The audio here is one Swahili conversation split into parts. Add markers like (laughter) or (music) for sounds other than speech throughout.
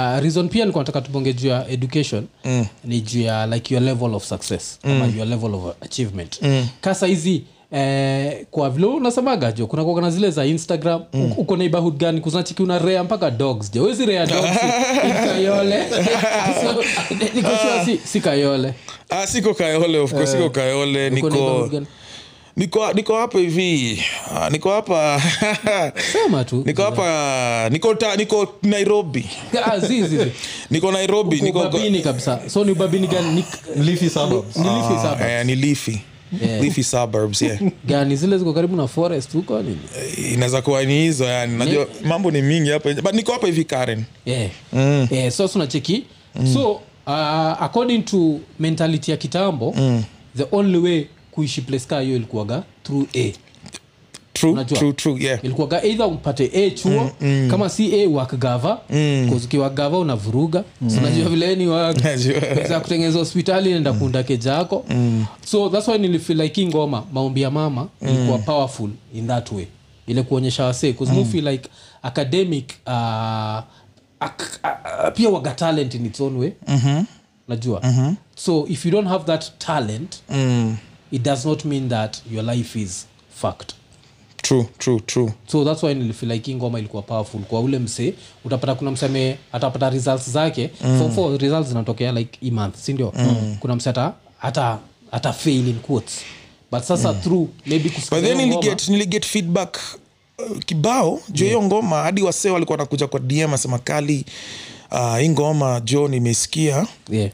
uh, reason pia nilikuwa nataka tubonge juu ya education mm. ni juu ya like your level of success mm. ama your level of achievement mm. kasa hizi Eh, kwa vile unasemaga jo kuna kuagana zile za instagram mm. uko neighborhood gani kuznachiki una rea mpaka dogs jo wezi rea dogs ikayole (laughs) so, nikoshua si, si kayole ah, siko kayole of course siko kayole niko, niko? Niko niko hapa hivi. Ah, niko hapa. (laughs) Sema tu. Niko hapa niko ta, niko nairobi. Azizi. zi, zi, zi. niko nairobi Uko niko ubabini kabisa. So ni babini gani? Ni, leafy suburbs. Ni leafy Ah, suburbs. eh, ni leafy. Leafy suburbs yeah. (laughs) Gani zile ziko karibu na forest huko nini? Inaweza kuwa ni hizo yani. Najua mambo ni mingi hapa. But niko hapa hivi karen. Yeah. mm. yeah, so sunacheki mm. so uh, according to mentality ya kitambo mm. the only way kuishi place kaa hiyo ilikuwaga through a true true true yeah ilikuwaga eidha umpate a chuo mm, mm. kama si a wakgava mm. ukiwa gava unavuruga mm. sinajua vileni za kutengeneza hospitali nenda kuunda keja yako mm. so thats why nilifeel like ngoma maombi ya mama mm. ilikuwa powerful in that way ile kuonyesha wasee mm. feel like academic uh, ak, uh, pia waga talent in its own way mm-hmm. najua mm-hmm. so if you don't have that talent mm. It does not mean that your life is fact true true true so thats why nilifeel like ngoma ilikuwa powerful kwa ule msee utapata kuna mseme atapata results zake mm. for, four results zinatokea like e month sindio mm. kuna mse ata hata hata fail in quotes but sasa mm. through maybe ngoma- niliget, niliget feedback uh, kibao juu hiyo ngoma hadi wasee walikuwa nakuja kwa dm asema kali uh, hii ngoma jo nimesikia yeah.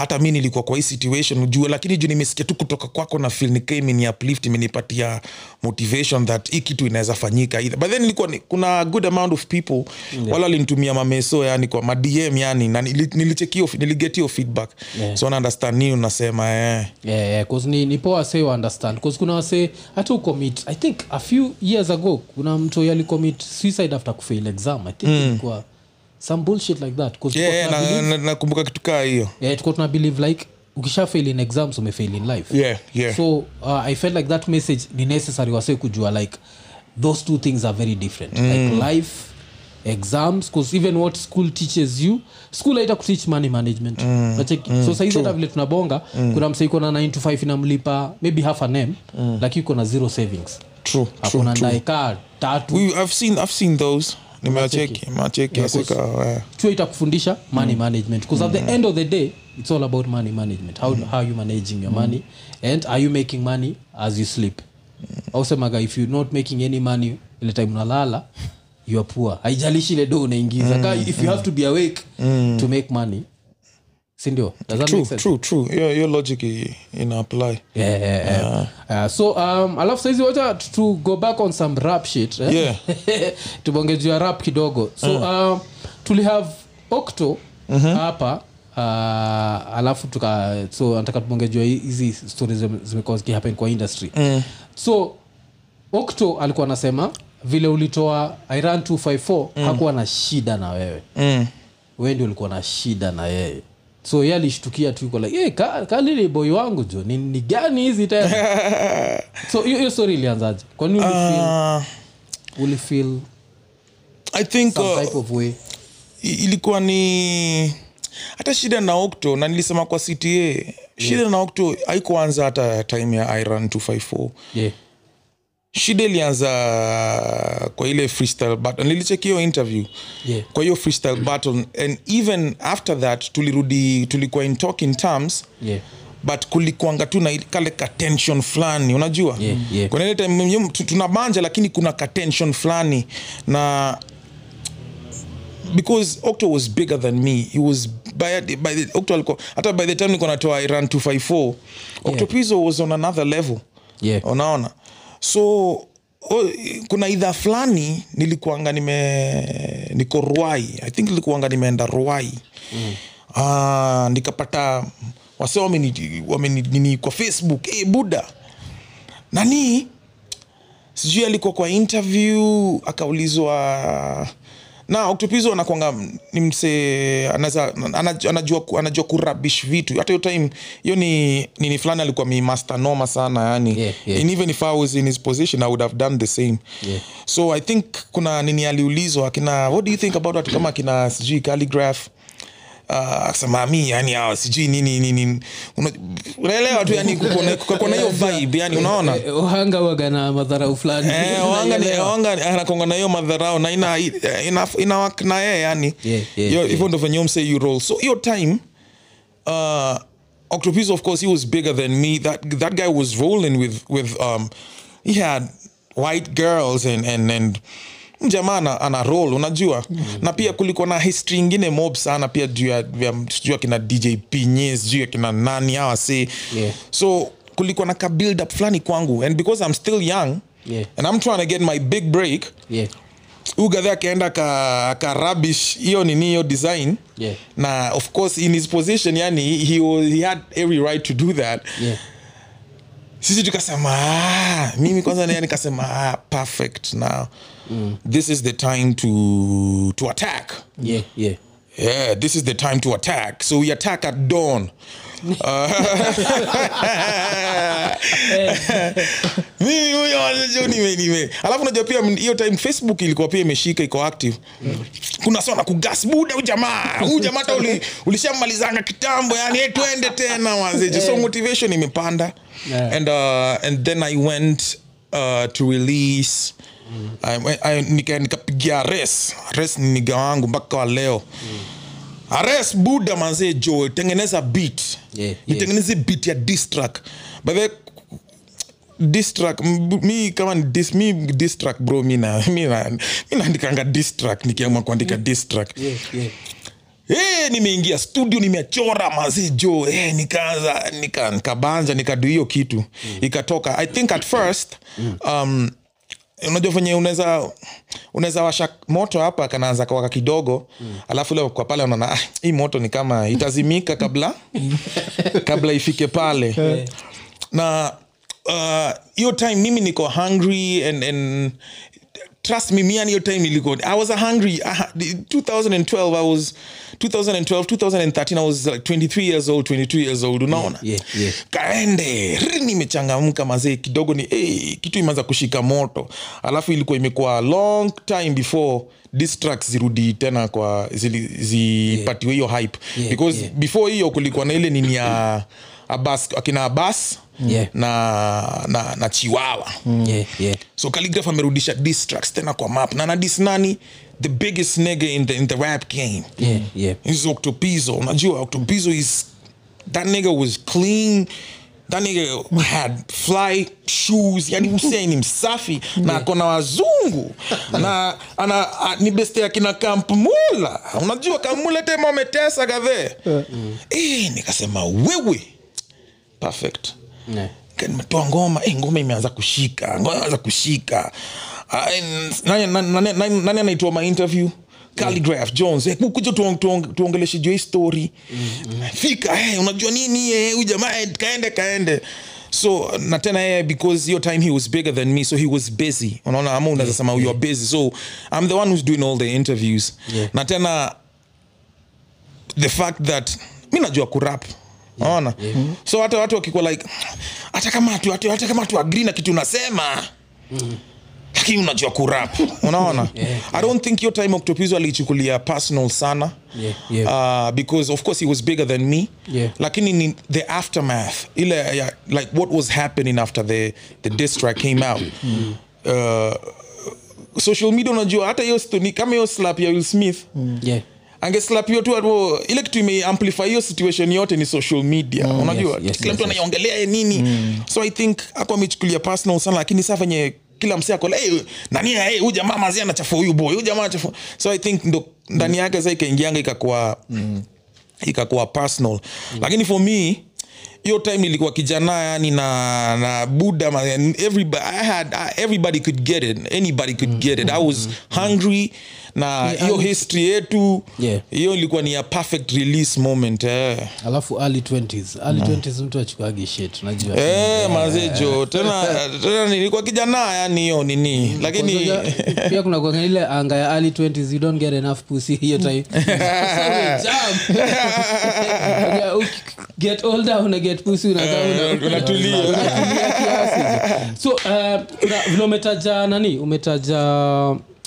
Hata mi nilikuwa kwa hii situation ujue lakini juu nimesikia tu kutoka kwako na fil nikaa imeni uplift imenipatia motivation that hii kitu inaweza fanyika either. but then ilikuwa ni, kuna good amount of people yeah. wala walinitumia mameso yani kwa madm yani na nilichekio niligetio feedback Yeah. so na understand nini unasema eh. Yeah, yeah, ni, ni poa wasee wa understand bcause kuna wasee hata ucommit i think a few years ago kuna mtu alicommit suicide after kufail exam i think ilikuwa some bullshit like that yeah, tulikuwa na- na- nakumbuka kitu kaa hiyo yeah, tulikuwa tuna believe like ukisha fail in exams umefail in life yeah, yeah. so uh, i felt like that message ni necessary wase kujua like those two things are very different mm. like life exams because even what school teaches you school haita kuteach money management mm. Nacheki? so saizi hata vile tunabonga mm. kuna msaiko na 9 to 5 inamlipa maybe half a name mm. lakini iko na zero savings true, akona ndaekaa tatu We, I've seen, I've seen those nimewacheki macheki asika eh. chuo itakufundisha money management. Because at the end of the day it's all about money management. How, how are you managing your money? And are you making money as you sleep? Ausemaga if you're not making any money ile time unalala you are poor. Haijalishi ile do unaingiza. Ka if you have to be awake to make money sindio your logic ina apply. Yeah, yeah, yeah. Uh, so um, alafu saizi wacha to go back on some rap shit eh? Yeah. (laughs) tubonge rap kidogo. So um, tuli have okto hapa uh, alafu tuka so nataka tubonge juu ya hi- hizi stori zimekuwa zikihappen kwa industry. So okto alikuwa anasema vile ulitoa iran 254 hakuwa na shida na wewe. Mm. we ndio ulikuwa na shida na yeye so ye alishtukia tu like hey, kalili boy wangu jo ni, ni gani hizi tena? (laughs) So hiyo story ilianzaje? Kwani ulifeel, uh, ulifeel i think some uh, type of way? ilikuwa ni hata shida na okto na nilisema kwa cta shida na okto haikuanza hata time ya iran 254 yeah. Shida ilianza kwa ile freestyle battle nilicheki hiyo interview Yeah. kwa hiyo freestyle battle and even after that tulirudi tulikuwa in talking terms Yeah. but kulikuanga tu na kale katension fulani unajua Yeah, yeah. kuna ile time tunabanja lakini kuna katension fulani na because octo was bigger than me he was by, by the, octo alikuwa hata by the time niko natoa iran 254 octopizo was on another level Yeah. unaona so o, kuna idha fulani nilikuanga nime niko ruai. I think nilikuanga nimeenda ruai. Mm. uh, nikapata wase wameni, wameni kwa facebook hey, buda nani? Sijui alikuwa kwa interview akaulizwa na octopizo anakwanga ni msee anaweza- anajua anajua kurabish vitu hata hiyo time hiyo ni nini fulani alikuwa mimaster noma sana yani Yeah, yeah. and even if i was in his position i would have done the same Yeah. so i think kuna nini aliulizwa akina what do you think about watu kama akina sijui calligraph Uh, akasema mi yani hawa sijui nini nini. Unaelewa tu yani kuko na- kuko na hiyo (laughs) vibe yani unaona? Eh, uhanga waga na madharau fulani. Eh, (laughs) wanga anakonga na hiyo madharau na ina, ina, ina na yeye yani. Hivyo ndio venye umse you roll. So hiyo time uh, octopus of course he was bigger than me. That, that guy was rolling with, with um, he had white girls and, and, and jamaa ana, ana unajua mm. na pia kulikuwa na history ingine mob sana pia juu ya ya- sijui akina djp nye sijuu akina nani hawa se Yeah. so kulikuwa na kabuild up fulani kwangu and because i'm still young Yeah. and i'm trying to get my big break Yeah. ugadhe akaenda ka, ka rubbish hiyo nini hiyo design Yeah. na of course in his position yani he, was, he had every right to do that Yeah. sisi tukasema ah, mimi kwanza nikasema ah, perfect now mm. this is the time to, to attack Yeah. Yeah. yeah this is the time to attack so we attack at dawn mimi huyo nime nime alafu unajua pia hiyo time facebook ilikuwa pia imeshika iko active kuna sana kugas buda huyu jamaa huyu jamaa hata uli, ulishamalizanga kitambo yani hey, twende tena wazejo so motivation imepanda Yeah. and uh, and then i went uh, to release I, I, nika- nikapigia res res ni niga wangu mpaka wa leo ares buda manzee jo tengeneza beat Yeah, yeah. nitengeneze beat ya distrack by the distrack mi kama ni dis, mi distrack bro mi na (laughs) mi na mi naandikanga distrack nikiamua kuandika distrack Yeah. Yeah. hey, nimeingia studio nimechora mazee jo hey, nikaanza nika, nikabanja nikadu hiyo kitu mm. ikatoka i think at first um, unajua venye unaweza unaweza washa moto hapa kanaanza kawaka kidogo mm. alafu ile kwa pale unaona ah, hii moto ni kama itazimika kabla (laughs) kabla ifike pale na uh, hiyo time mimi niko hungry and, and trust me me and your time ilikuwa i was a hungry I 2012 i was 2012 2013 i was like 23 years old 22 years old unaona yeah, yeah. kaende nimechangamka mazee kidogo ni hey, kitu imeanza kushika moto alafu ilikuwa imekuwa long time before distracts zirudi tena kwa zipatiwe zipatiwe hiyo hype Yeah, because yeah. before hiyo kulikuwa na ile nini ya abas akina abas Yeah. na, na, na chiwawa Yeah. Yeah. So calligraph amerudisha distracts tena kwa map. Na nadis nani? The biggest nigga in the, in the rap game. Yeah. Yeah. is octopizo. Unajua octopizo is that nigga was clean. That nigga had fly shoes. Yani msee ni msafi. Na akona wazungu. Na ana a, ni beste akina kampmula. Unajua kampmula tema ametesa kadhee eh, nikasema wewe. Perfect. Yeah. Nimetoa ngoma eh, ngoma imeanza kushika ngoma imeanza kushika. Ah, nani- nani anaitwa ma interview? Calligraph jones. Eh, kuja tuong- tuong- tuongeleshe juu ya hii story. Fika eh, unajua nini eh, huyu jamaa eh, kaende kaende. So na tena yeye because your time he was bigger than me so he was busy. Unaona ama unaweza sema you are busy. So i'm the one who's doing all the interviews. Yeah. na tena the fact that mi najua kurap naona so hata watu wakikuwa like hata kama hata, kama tu agree na kitu unasema lakini unajua kurap. Unaona? (laughs) I don't think your time octopizo alichukulia personal sana. Yeah, yeah. Uh, because of course he was bigger than me. Yeah. lakini ni the aftermath. Ile ya, like what was happening after the, the diss came out. Uh, social media unajua hata hiyo kama hiyo slap ya will smith. Yeah. Angeslapiwa tu hapo ile kitu imeamplify hiyo situation yote ni social media mm, unajua yes, yes, kila mtu yes. anaiongelea yes. nini mm. so i think ako amechukulia personal sana lakini saa venye kila msee akola hey, nani hey, huyu jamaa mazi anachafua huyu boy huyu jamaa anachafua so i think ndo ndani yake sa ikaingianga ikakuwa mm, ikakuwa personal mm. lakini for me hiyo time nilikuwa kijana yani na na buda man, everybody, I had, I, everybody could get it anybody could get it i was hungry na hiyo yeah, history yetu Yeah. hiyo ilikuwa ni a perfect release moment eh. alafu early 20s early 20s mtu achukuagi shit unajua. Eh, mazejo tena (laughs) tena nilikuwa kijana yani hiyo nini lakini Kwanza, (laughs) pia kuna ile anga ya early 20s you don't get enough pussy hiyo time. (laughs) Yeah, get older una get pussy una- unatulia. unatulia so uh, vile umetaja nani? Umetaja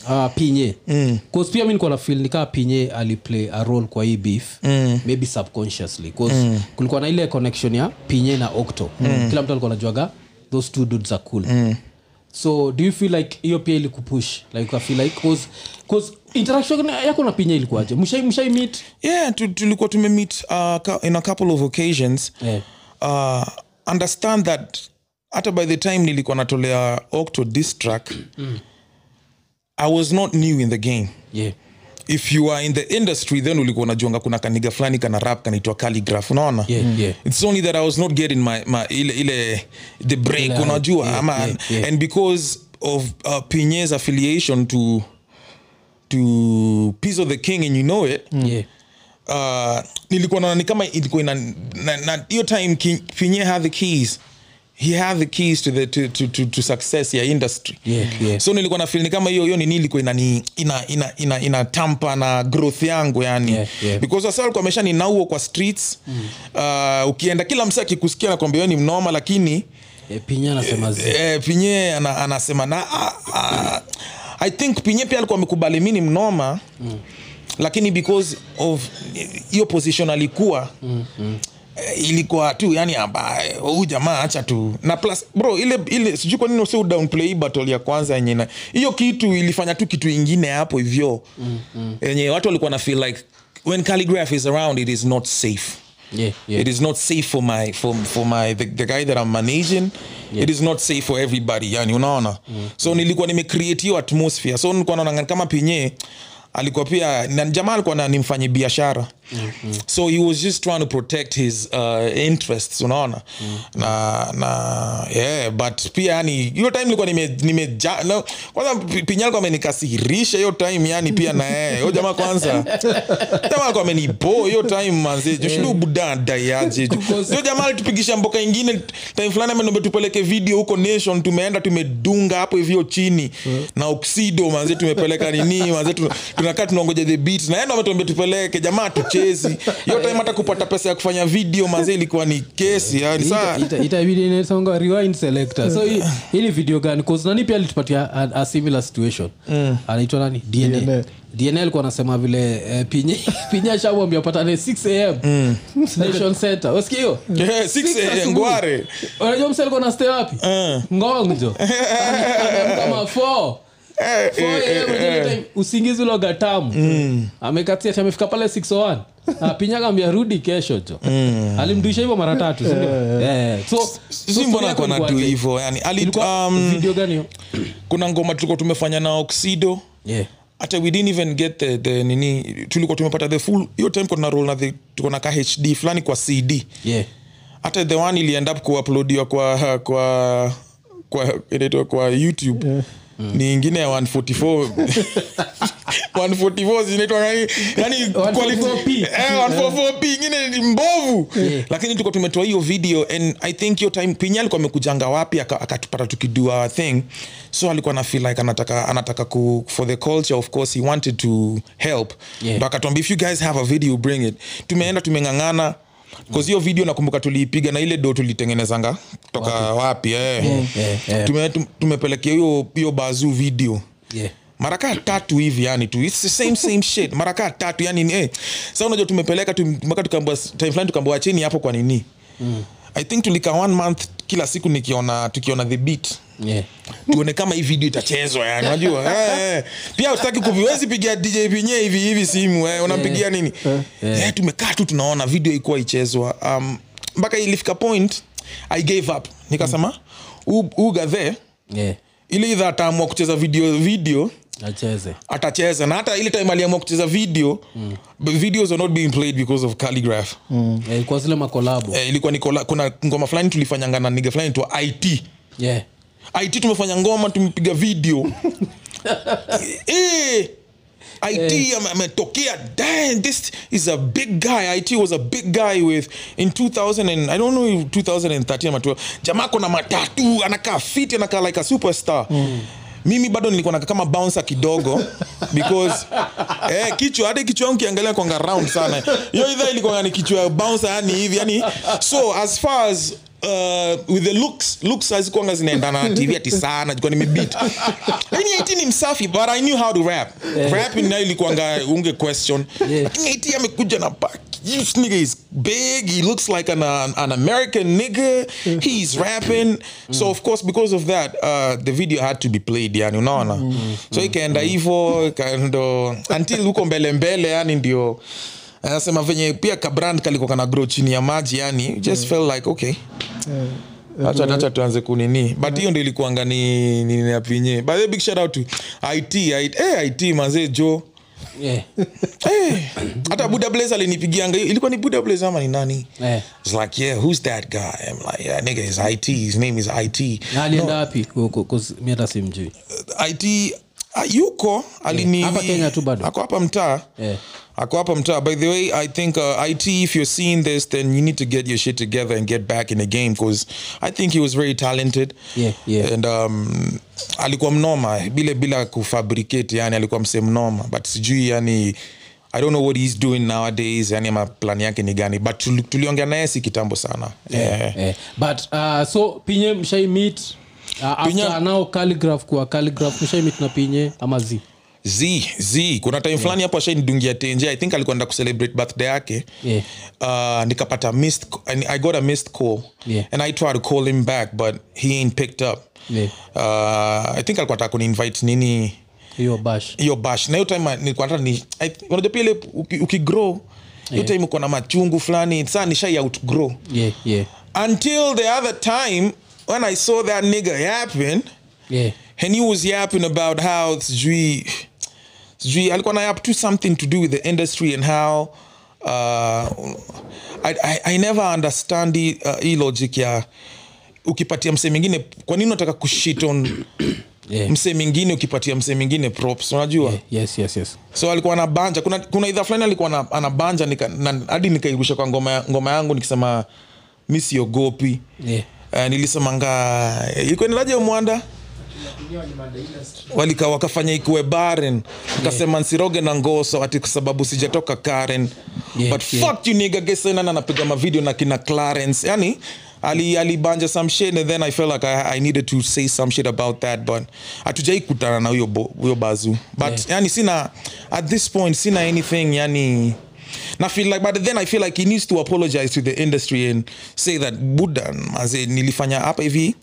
Uh, pinye. Mm. pia mi nikuwa na feel nikaa pinye aliplay a role kwa hii beef. Mm. maybe subconsciously. Mm. kulikuwa na ile connection ya pinye na octo. Mm. kila mtu alikuwa najuaga those two dudes are cool. Mm so do you feel like hiyo pia ilikupush? Like feel like cause, cause interaction yako na pinya ilikuwaje? Mshai mshai meet? Yeah tu- tulikuwa tumemeet uh, in a couple of occasions. Yeah. uh, understand that hata by the time nilikuwa natolea octo this track i was not new in the game. Yeah. If you are in the industry then ulikuwa unajuanga kuna kaniga fulani kana rap kanaitwa calligraph unaona? Yeah, yeah. it's only that i was not getting my, my ile, ile the break unajua? yeah, ama yeah, yeah. and because of uh, pinye's affiliation to to piece of the king and you know it yeah. uh, nilikuwa naona ni kama ilikuwa na- na hiyo time pinye had the keys he have the keys to the to, to, to, to success ya industry Yeah, yeah. so nilikuwa na feel ni kama hiyo hiyo nini ilikuwa inani ina ina ina, ina tampa na growth yangu yani Yeah, yeah. because wasa alikuwa amesha ninauo kwa streets mm. uh, ukienda kila msa akikusikia nakwambia hiyo ni mnoma lakini e, pinye anasema zi e, pinye ana, anasema na a, a, i think pinye pia alikuwa amekubali mi ni mnoma mm. lakini because of hiyo position alikuwa mm, mm. Eh, ilikuwa tu yani ambaye huu jamaa acha tu. Na plus bro ile ile sijui kwa nini usi downplay battle ya kwanza yenye hiyo kitu ilifanya tu kitu ingine hapo hivyo. Mm, mm. watu walikuwa na feel like when calligraph is around it is not safe. Yeah yeah. It is not safe for my for, for my the, the guy that I'm managing. It is not safe for everybody yani unaona? So nilikuwa nimecreate hiyo atmosphere. So nilikuwa naona kama pinye alikuwa pia na jamaa alikuwa na nimfanye biashara so he was just trying to protect his uh, interests unaona? Na na yeah but pia yani hiyo time ilikuwa nime, nime ja, no, kwanza Pi- pinya amenikasirisha hiyo time yani pia na yeye. Hiyo jamaa kwanza jamaa kwa amenibo hiyo time manzi joshindu budada yaje hiyo jamaa alitupigisha mboka ingine time fulani amenombe tupeleke video huko nation tumeenda tumedunga hapo hivyo chini. Na oxido manzi tumepeleka nini manzi tunakaa tunangoja the beat. Na yeye ndo ametuambia tupeleke jamaa tuchezi hiyo time hata kupata pesa ya kufanya video mazee ilikuwa ni kesi yani saa Ita- ita- itabidi inasonga rewind selector so hii- video gani cause nani pia alitupatia a, a similar situation anaitwa nani dna DNA. dna alikuwa anasema vile eh, pinye pinye ashamwambia patane 6 am station center wasikia hiyo Yeah, 6am. Ngware. unajua msa alikuwa na stay wapi ngongjo kama 4 usingizi uloga tamu. Amekatia amefika pale 601 apinyagambia rudi kesho jo. Alimduisha hivyo mara tatu? Eh, so- so si story mbona yako kona tu hivyo? Yani ali, um, kuna ngoma tulikuwa tumefanya na oxido. Yeah. hata we didn't even get the, the nini tulikuwa tumepata the full hiyo time kuna roll na tuko na ka hd fulani kwa cd Yeah. hata the one iliend up kuuploadiwa kwa kwa kwa inaitwa kwa youtube. Yeah. Ni ingine ya 144 144 (laughs) zinaitwa nani? Yani 144p. eh 144p ingine ni mbovu. Yeah. lakini tuko tumetoa hiyo video and i think hiyo time pinya alikuwa amekujanga wapi akatupata tukidua our thing. So alikuwa na feel like anataka anataka ku, for the culture of course he wanted to help. Yeah. ndo akatuambia if you guys have a video bring it. Tumeenda tumeng'ang'ana bcause hiyo video nakumbuka tuliipiga na ile do tulitengenezanga toka wapi eh. yeah, yeah. Tume, tum- tumepelekea hiyo hiyo bazu video Yeah. mara kaa tatu hivi yani tu its the same same shit mara kaa tatu yani eh. sa unajua tumepeleka tu- mpaka tukaambua time fulani tukaambua cheni hapo kwa nini mm. i think tulika one month kila siku nikiona tukiona the beat Yeah. tuone kama hii video itachezwa yani unajua (laughs) eh, eh. pia utaki kuviwezi pigia dj pinye hivi hivi simu eh, unampigia nini eh, tumekaa tu tunaona video ikuwa ichezwa um, mpaka ilifika point i gave up nikasema mm. ugathe Yeah. ili idha ataamua kucheza video video acheze atacheza na hata ile time aliamua kucheza video mm. videos are not being played because of calligraph mm. Eh, ilikuwa zile makolabo eh, ilikuwa ni kola- kuna ngoma fulani tulifanyanga na niga fulani twa it yeah. It tumefanya ngoma tumepiga video. (laughs) E, it ame- ametokea dang this is a big guy. It was a big guy with in 2000 and i don't know if 2013 ama 12 jamaa kona matatu anakaa fit anakaa like a superstar. Mimi bado nilikuwa naka kama bounce kidogo (laughs) because eh, kichwa hadi kichwa yangu kiangalia kwanga round sana. Hiyo idha ilikuwa ni kichwa ya bouncer yani hivi yani so as far as uh, with the looks looks hazikwanga zinaendana na tv ati sana jikuwa nimebit lakini it ni msafi but i knew how to rap. Rap nayo ilikuanga unge question. Yeah. lakini it amekuja na back. This nigga is big he looks like an, uh, an american nigga. He's rapping. So of course because of that uh, the video had to be played yani unaona? So ikaenda hivo ikaendo until huko mbele mbele yani ndio anasema venye pia kabrand kalikuwa kana grow chini ya maji yani just felt like okay. Yeah. Acha tuanze kunini. But hiyo ndo ilikuanga ni ninapinye by big shout out to IT IT hey, IT mazee jo yeah. hey, (laughs) hata Buda Blaze alinipigianga ilikuwa ni Buda Blaze ama ni nani? Yeah. It's like yeah who's that guy? I'm like yeah nigga is IT his name is IT alienda wapi? Mi hata simjui. IT ah, yuko alini Hapa Kenya tu bado? ako hapa mtaa. Eh. Ako hapa mtaa by the way i think uh, it if you're seeing this then you need to get your shit together and get back in the game because i think he was very talented Yeah, yeah. and um, alikuwa mnoma bila bila kufabricate yani alikuwa mse mnoma but sijui yani i don't know what he's doing nowadays yani ama plan yake ni gani but tuliongea naye si kitambo sana yeah. eh. but uh, so pinye mshai meet uh, after nao calligraph kwa calligraph mshai meet na pinye ama z z z. Kuna time fulani hapo ashainidungia tenje i think alikuwa kucelebrate birthday yake. Yeah. uh, nikapata missed i got a missed call. Yeah. and i tried to call him back but he ain't picked up. Yeah. uh, i think alikuwa taka kuniinvite nini? Hiyo bash. Hiyo bash. Na hiyo time nilikuwa nataka ni unajua pia ile uki- ukigrow hiyo time uko na machungu fulani saa nishai outgrow. Yeah, yeah, until the other time when i saw that nigger yapping yeah. and he was yapping about how sijui sijui alikuwa na up to something to do with the industry and how uh, I, I, i never understand hii uh, logic ya ukipatia msee mingine kwa nini unataka kushit on (coughs) Yeah. msee mingine ukipatia msee mingine props unajua yes yes yes so alikuwa anabanja kuna, kuna idha fulani alikuwa ana- anabanja nika- hadi nikairusha kwa ngoma, ngoma yangu nikisema mi siogopi yeah. uh, nilisemanga ilikuwa nilaje mwanda walika wakafanya ikuwe baren akasema nsiroge na ngoso ati kwa sababu sijatoka karen. Yeah, but yeah. fuck you nigga gesenana anapiga mavideo na kina clarence? Yani ali alibanja some shit and then i felt like I, i needed to say some shit about that but hatujai kutana na huyo huyo bazu. But Yeah. yani sina at this point sina anything yani na feel like but then i feel like he needs to apologize to the industry and say that budan as nilifanya hapa hivi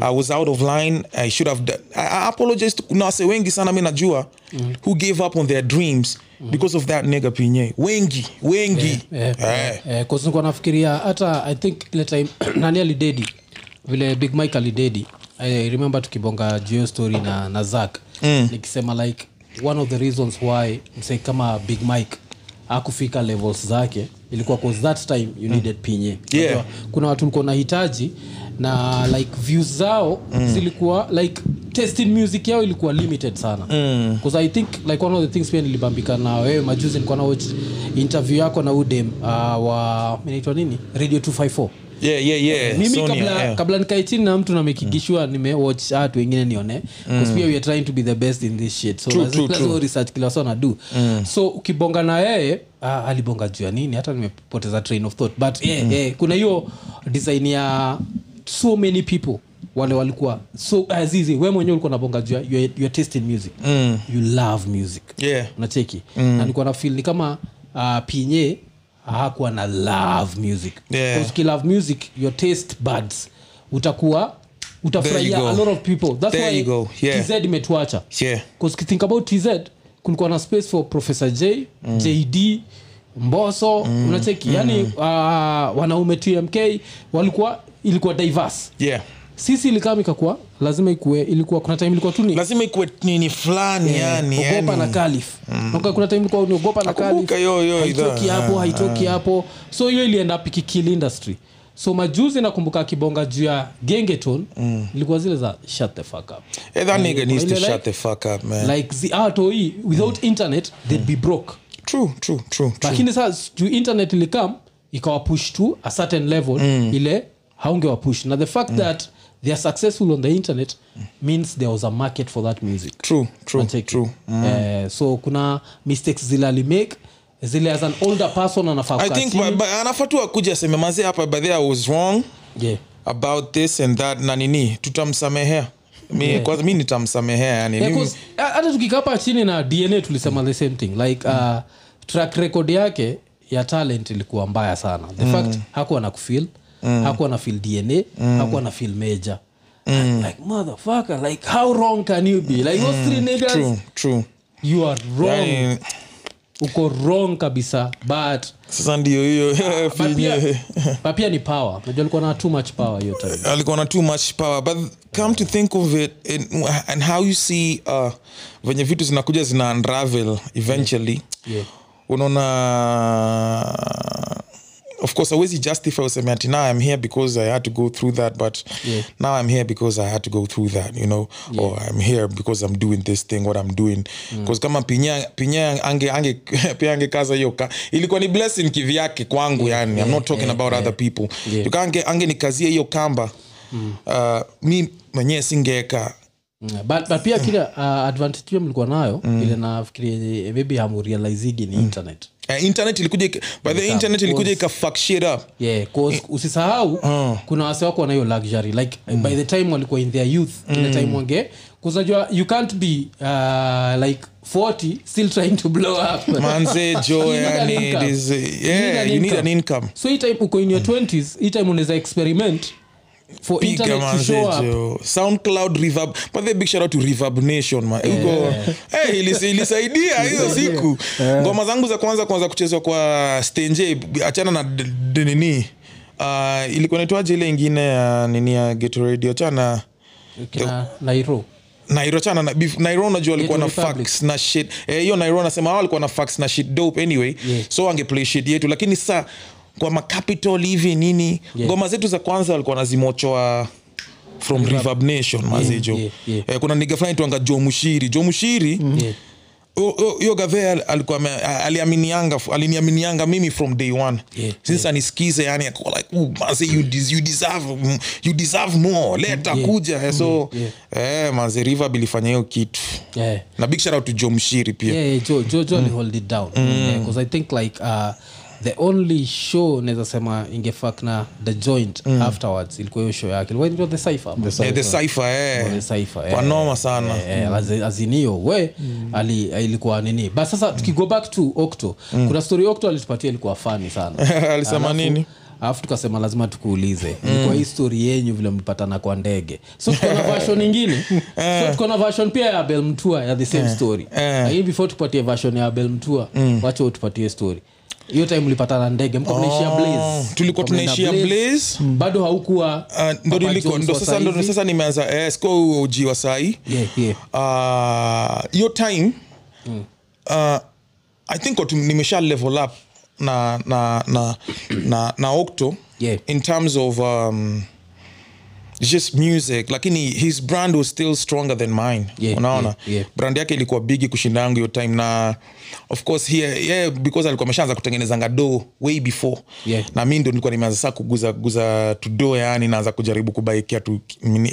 i was out of line. I should have done i, I apologize to Nase wengi sana mi najua who gave up on their dreams because of that nega pinye. Wengi wengi. Eh, Eh. eh, 'cause nafikiria hata i think ile time (clears throat) nani alidedi? Vile big mike alidedi. I remember tukibonga jio story na, na zak mm. nikisema like one of the reasons why msee kama big mike akufika levels zake ilikuwa cause that time you needed pinye. Yeah. Kwa, kuna watu ulikuwa nahitaji na like views zao mm. zilikuwa like testing music yao ilikuwa limited sana. Bcause i think like one of the things pia nilibambika na wewe majuzi nilikuwa na watch interview yako na udem uh, wa inaitwa nini? Radio 254 yeah yeah yeah mimi Sonia, kabla, yeah. kabla nikae chini na mtu namekigishwa mm. nimewatch watu wengine nione mm. pia we trying to be the best in this shit so True, lazima- true, lazima true. research kila wasa nadu mm. so ukibonga na yeye ah, alibonga juu ya nini hata nimepoteza train of thought but yeah, mm. yeah, kuna hiyo design ya so many people wale walikuwa so azizi we mwenyewe ulikuwa nabonga juu you're tasting music mm. you love music Yeah. unacheki mm. na nilikuwa na feel ni kama uh, pinye hakuwa na love music Yeah. Ukilove music your taste buds utakuwa utafurahia a lot of people that's There why go. Yeah. tz imetuacha Yeah. think about tz kulikuwa na space for professor j mm. jd mboso mm. unacheki mm. yani uh, wanaume tmk walikuwa ilikuwa diverse yeah sisi ilikam ikakuwa lazima ikue ilikuwa kuna time ilikuwa tu ni lazima ikue nini fulani yani, ogopa yani. na kalif mm. kuna time ilikuwa ni ogopa na kalif haitoki hapo Ah, haitoki hapo. So hiyo ilienda up industry. So majuzi nakumbuka akibonga juu ya gengeton mm. ilikuwa zile za shut the fuck up. Hey, that nigga needs to shut the fuck up man. like zi atoi without internet they'd be broke. True true true true. Lakini saa juu internet ilikam ikawapush to a certain level mm. ile haungewapush na the fact mm. that they are successful on the internet means there was a market for that music true true true. Mm. Uh, so kuna mistakes zile alimake zile as an older person anafaa i kukaa think chini. but- but anafaa tu akuja aseme mazee hapa by the i was wrong yeah. about this and that na nini tutamsamehea mi, Yeah. kwanza mi nitamsamehea yani Yeah, Mimi- 'cause, ha- hata tukikapa chini na dna tulisema the same thing like uh, track record yake ya talent ilikuwa mbaya sana the fact hakuwa na kufil hakuwa na fil dna hakuwa na fil major. Like motherfucker like how wrong can you be? Like those three niggas true true. you are wrong. Yani, uko wrong kabisa but sasa ndio hiyo (laughs) (laughs) but pia, ni power. Najua alikuwa na too much power hiyo time. Alikuwa na too much power but come to think of it in, and how you see uh, venye vitu zinakuja zina unravel eventually. Yeah. unaona of course awezi justify useme ati now i'm here because i had to go through that but Yeah. now i'm here because i had to go through that you know or i'm here because i'm doing this thing what i'm doing because kama pinya pinya ange ange (laughs) pia angekaza hiyo ilikuwa ni blessing kivyake kwangu yani i'm not talking yeah, about yeah. other people Yeah. Ange ange nikazia hiyo kamba uh, mi mwenyewe singeeka Mm, but, but pia kile uh, advantage hiyo mlikuwa nayo ile nafikiri eh, maybe hamurealizigi ni internet. Uh, internet ilikuja by the internet ilikuja ika fuck shit up. Yeah, 'cause usisahau kuna wase wako na hiyo luxury like by the time walikuwa in their youth ile time wange kuzajua you can't be uh, like 40 still trying to blow up. (laughs) Manze jo yani yeah, you need an income. income. So hii time uko in your 20s hii time unaweza experiment for piga internet to show up. Soundcloud reverb. But the big shout out to reverb nation man. Uko- hey, ilisaidia (laughs) hizo siku. Ngoma zangu za kwanza kwanza kuchezwa kwa stenje achana na nini. Uh, ilikuwa naitwaje ile ingine ya nini ya geto radio? Achana. Kina nairo. Nairo chana na bef- nairo unajua alikuwa na fax na shit. Eh, hiyo nairo anasema hao alikuwa na fax na shit. Dope anyway. Yeah. so angeplay shit yetu. Lakini sasa kwa macapital hivi nini? Yeah. ngoma zetu za kwanza walikuwa nazimochoa from reverb nation mazejo yeah, yeah. Eh, kuna niga fulani tuanga jo mushiri. Jo mushiri? Yeah. O- o- hiyo gave alikuwa aliaminianga aliniaminianga mimi from day one. Yeah, since anisikize yani akakuwa like "Ooh, manze you, des, you deserve mm, you deserve more. Leta kuja. Eh, so eh, manze river bilifanya hiyo kitu. Yeah. na big shout out to jo mshiri pia. Yeah, yeah, jo, jo, jo hold it down because i think like uh, the only show naweza sema ingefak na the joint afterwards. Ilikuwa hiyo show yake. Ilikuwa inaitwa the cipher Eh, the cipher eh. The Cypher, eh. kwa noma sana. Eh, mm. azinio we ali, ilikuwa nini? But sasa tukigo back to octo. Kuna story octo alitupatia ilikuwa fani sana. (laughs) Alisema Alafu- nini? alafu tukasema lazima tukuulize. Mm. kwa histori yenyu vile mlipatana kwa ndege. So tuko na version ingine (laughs) so tuko na version pia ya abel mtua ya the same story. Lakini before tupatie version ya abel mtua wacha utupatie story hiyo time mlipatana ndege mko mnaishia blaze tulikuwa tunaishia Blaze. bado haukuwa uh, ndo niliko- ndo sasa ndo sasa nimeanza eh, siko uji wa sai yeah, yeah. Ah, hiyo time uh, i think nimesha level up na na na na, na octo Yeah. in terms of um, just music. Lakini his brand was still stronger than mine. Yeah, unaona? yeah, yeah. brand yake ilikuwa bigi kushinda yangu hiyo time na of course here yeah, because alikuwa ameshaanza kutengenezanga do way before. Yeah. na mi ndo nilikuwa nimeanza saa kuguza guza tudo yani naanza kujaribu kubaikia tu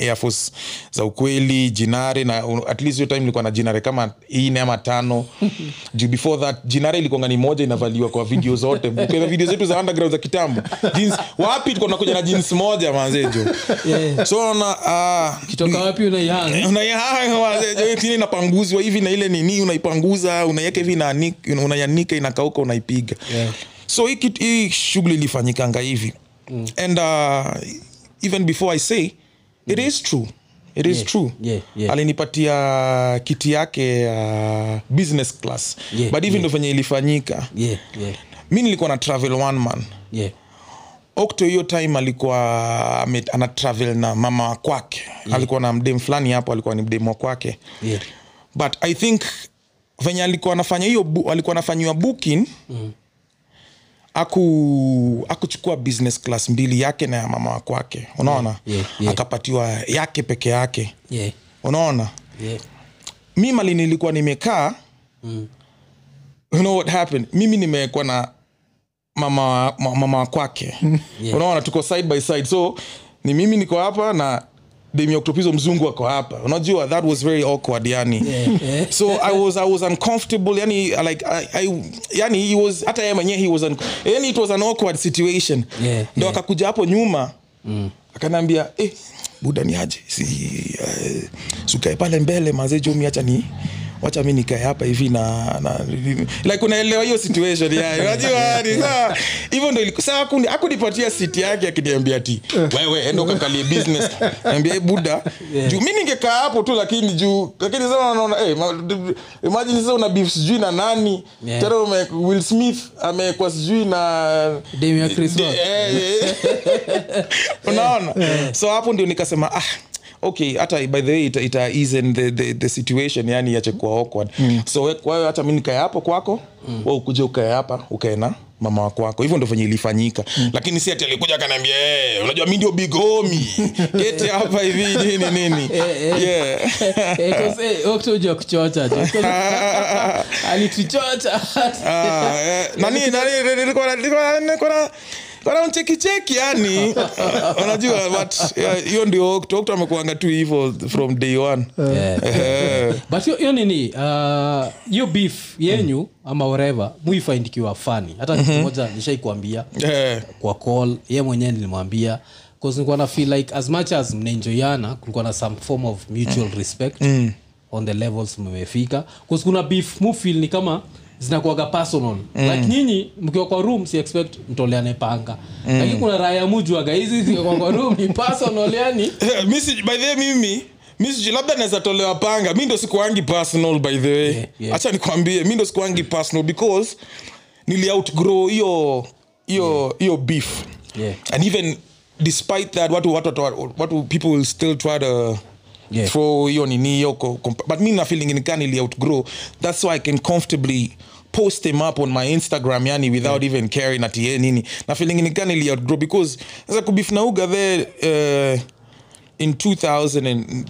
air force za ukweli jinare na uh, at least hiyo time ilikuwa na jinare kama ine ama tano. (laughs) Juu before that jinare ilikuanga ni moja inavaliwa kwa video zote. Kwa video zetu za underground za kitambo. Jeans wapi tuko nakuja na jeans moja manzejo Yeah. (laughs) so na uh, kitoka wapi unaihanga (laughs) inapanguzwa hivi na ile nini unaipanguza unaiweka hivi unaianika inakauka unaipiga. Yeah. so hii hii shughuli ilifanyikanga hivi. And uh, even before i say it is true. It is Yeah, true. Yeah, yeah. alinipatia kiti yake uh, business class. Yeah, but hivi yeah. ndo venye ilifanyika. Yeah, yeah, mi nilikuwa na travel one man. Yeah. Okto hiyo time alikuwa ana travel na mama kwake yeah. alikuwa na mdem fulani hapo alikuwa ni mdem wa kwake Yeah. but i think venye alikuwa anafanya hiyo alikuwa anafanyiwa booking mm. aku akuchukua business class mbili yake na ya mama wa kwake unaona yeah, yeah. akapatiwa yake peke yake yeah, unaona yeah. mi mali nilikuwa nimekaa Mm. you know what happened mimi nimekuwa na mama ma- mama wa kwake. (laughs) Yeah. unaona tuko side by side. So ni mimi niko hapa na demioctopizo mzungu ako hapa. Unajua that was very awkward yani. Yeah, yeah. (laughs) so i was i was uncomfortable yani like I, I, yani he was hata yeye mwenyewe he was un, yani it was an awkward situation. Yeah, ndo akakuja hapo nyuma mm. akanaambia eh, buda ni aje? Si uh, sukae pale mbele mazee jo miacha ni wacha mi nikae hapa hivi na, na like unaelewa hiyo situation yayo unajua ni (laughs) saa hivyo ndo saa hakunipatia siti yake akiniambia ti wewe enda ukakalie business niambia "Eh, buda juu mi ningekaa hapo tu lakini juu lakini sasa naona eh, ma- imagine sasa una beef sijui na nani Yeah. tena ume- Will Smith amekuwa sijui na Demu Chris Rock. eh, eh. (laughs) unaona so hapo ndio nikasema ah okay hata by the way ita, ita easen the, the, the situation yani iache kuwa awkward. So we- wewe hata mi nikae hapo kwako mm. we ukuje ukae hapa ukae na mama wa kwako. Hivyo ndo venye ilifanyika. Lakini si ati alikuja akaniambia hey, unajua mi ndio bigomi. (laughs) Kete hapa hivi nini nini. Eh, eh, Oktoja kuchocha alituchocha Ah, eh, nani nani nilikuwa na- nilikuwa na- nilikuwa na- nilikuwa na mchekicheki yani. (laughs) Wanajua but yeah, hiyo ndio Okto amekuanga tu hivo from day one. Yeah. But hiyo- hiyo nini uh, beef yenyu ama whatever muifaindikiwa fani hata kitu moja nishaikuambia kwa call ye mwenyewe nilimwambia nilikuwa na feel like as much as mnaenjoyana kulikuwa na some form of mutual respect mm. on the levels mmefika. Kuna beef mufil ni kama zinakuaga personal mm. like nyinyi mkiwa kwa room si expect mtoleane panga mm. lakini kuna raya mujuaga hizi (laughs) zikiwa kwa room ni personal yani eh, by the way mimi mi labda naweza tolewa panga mi ndo sikuangi personal by the way Yeah, yeah. acha nikwambie mi ndo sikuangi personal because nili outgrow hiyo hiyo hiyo beef Yeah. and even despite that watu watu watu, watu people will still try to Yeah. throw hiyo nini hiyo but mi na feeling nikaa nili outgrow? That's why i can comfortably post him up on my instagram yani without even caring ati ye nini. Na feeling nikaa nili outgrow? Because sasa kubif na uga there uh, in 2012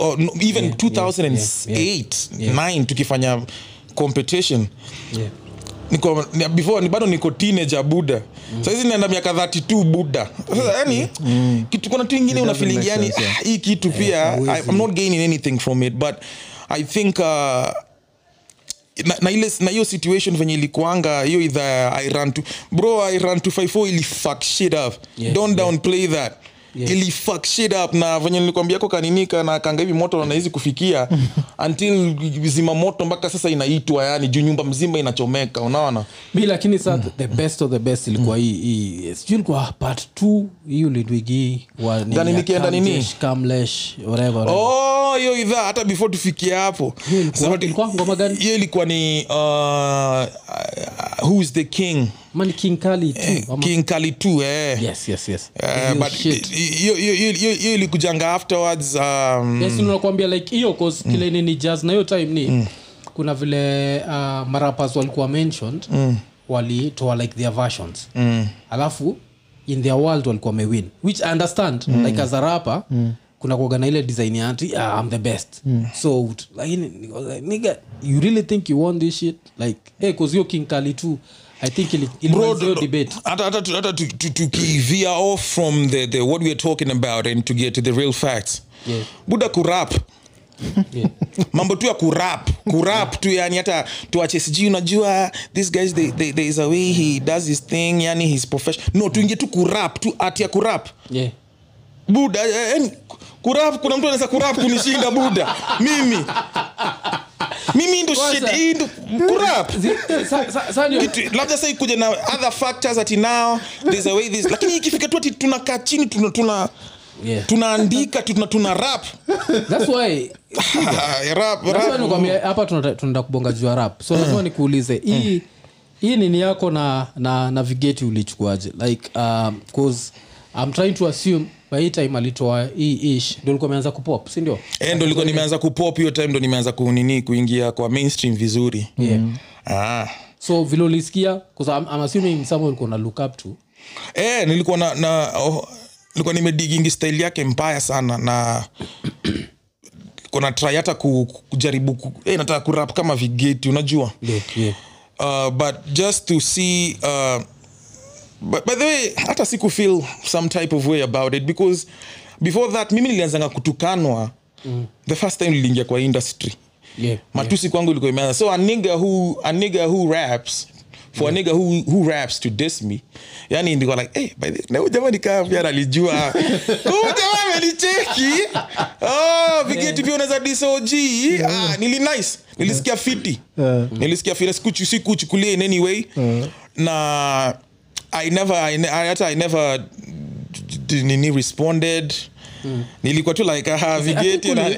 or even Yeah, 2008 yeah, 9 tukifanya competition. Yeah. Niko ni- before ni bado niko teenager buda mm. saizi naenda miaka 32 buda sasa yani kitu kuna tu ingine una doesn't feeling make yani yeah. ah, hii kitu pia yeah, I'm not gaining anything from it but I think uh, na, na ile na hiyo situation venye ilikuanga hiyo idha i ran to bro i ran to 54 ili fuck shit up. Yeah, don't downplay that Ili fuck shit up. Na venye nilikwambiako kaninika na kanga hivi moto naizi kufikia (laughs) until zima moto mpaka sasa inaitwa yani juu nyumba mzima inachomeka unaona? Mi lakini sa the best of the best ilikuwa hii hii sijui ilikuwa part t hii ulidwigi Gani nikienda nini? Kamlesh, whatever, whatever. oh hiyo idhaa hata before tufikie hapo. Hiyo ilikuwa- ni uh, uh, who's the king Ama ni king kali tu king kali tu eh. Yes yes yes. Uh, Hiyo but ilikujanga afterwards um, yes nakwambia like hiyo cause kile nini jazz na hiyo time ni kuna vile uh, marapas walikuwa mentioned walitoa like their versions. Alafu in their world walikuwa mewin which i understand like as a rapper kuna kuoga na ile design ya ati ah, i'm the best. So lakini like, nigga you really think you want this shit? Like hey, cause hiyo king kali too i think hata tukivia off from the, the what weare talking about and to get to the real facts Yeah. buda kurap yeah. mambo tu ya kurap kurap tu yani hata tuache sijui unajua this guys they, they, there is a way he does his thing yani his profession no tuingie tu kurap tu ati ya kurap yeah. buda yani, kurap kuna mtu anaweza kurap kunishinda buda? Mimi. Mimi ndo ndo kurap. Labda sa ikuja na other factors ati now there's a way this lakini ikifika tu ati tunakaa chini tuna, tuna Yeah. tunaandika tuna, tuna rap. That's why. (laughs) Hapa tunaenda kubonga juu ya rap. So lazima nikuulize hii hii nini yako na na navigate ulichukuaje? Like um, cause i'm trying to assume by hii time alitoa hii ish ndio ulikuwa ameanza kupop si ndio Eh, ndo likuwa nimeanza kupop hiyo time ndo nimeanza kunini kuingia kwa mainstream vizuri Yeah. ah. so vile ulisikia 'cause I'm, I'm assuming someone ulikuwa na look up to eh, nilikuwa na, na oh, nilikuwa nimedigingi style yake mbaya sana na (clears throat) kuna try hata ku, kujaribu ku, hey, nataka kurap kama vigeti unajua yeah, yeah. uh, but just to see uh, but by the way hata siku feel some type of way about it because before that mimi nilianzanga kutukanwa. Mm. the first time niliingia kwa industry. Yeah, matusi kwangu ilikuwa imeanza. So a who, a who raps for a nigga who, who raps to diss me yani ndiko like hey, by the na jamaa nikaa pia nalijua (laughs) huyu jamaa amenicheki. Oh vigeti pia unaweza diss OG ah nili nice. Nilisikia fiti. Nilisikia fiti. Sikuchu sikuchukulia in any way. Na I never I, ne- I, hata I never nini responded nilikuwa tu like aha vigeti na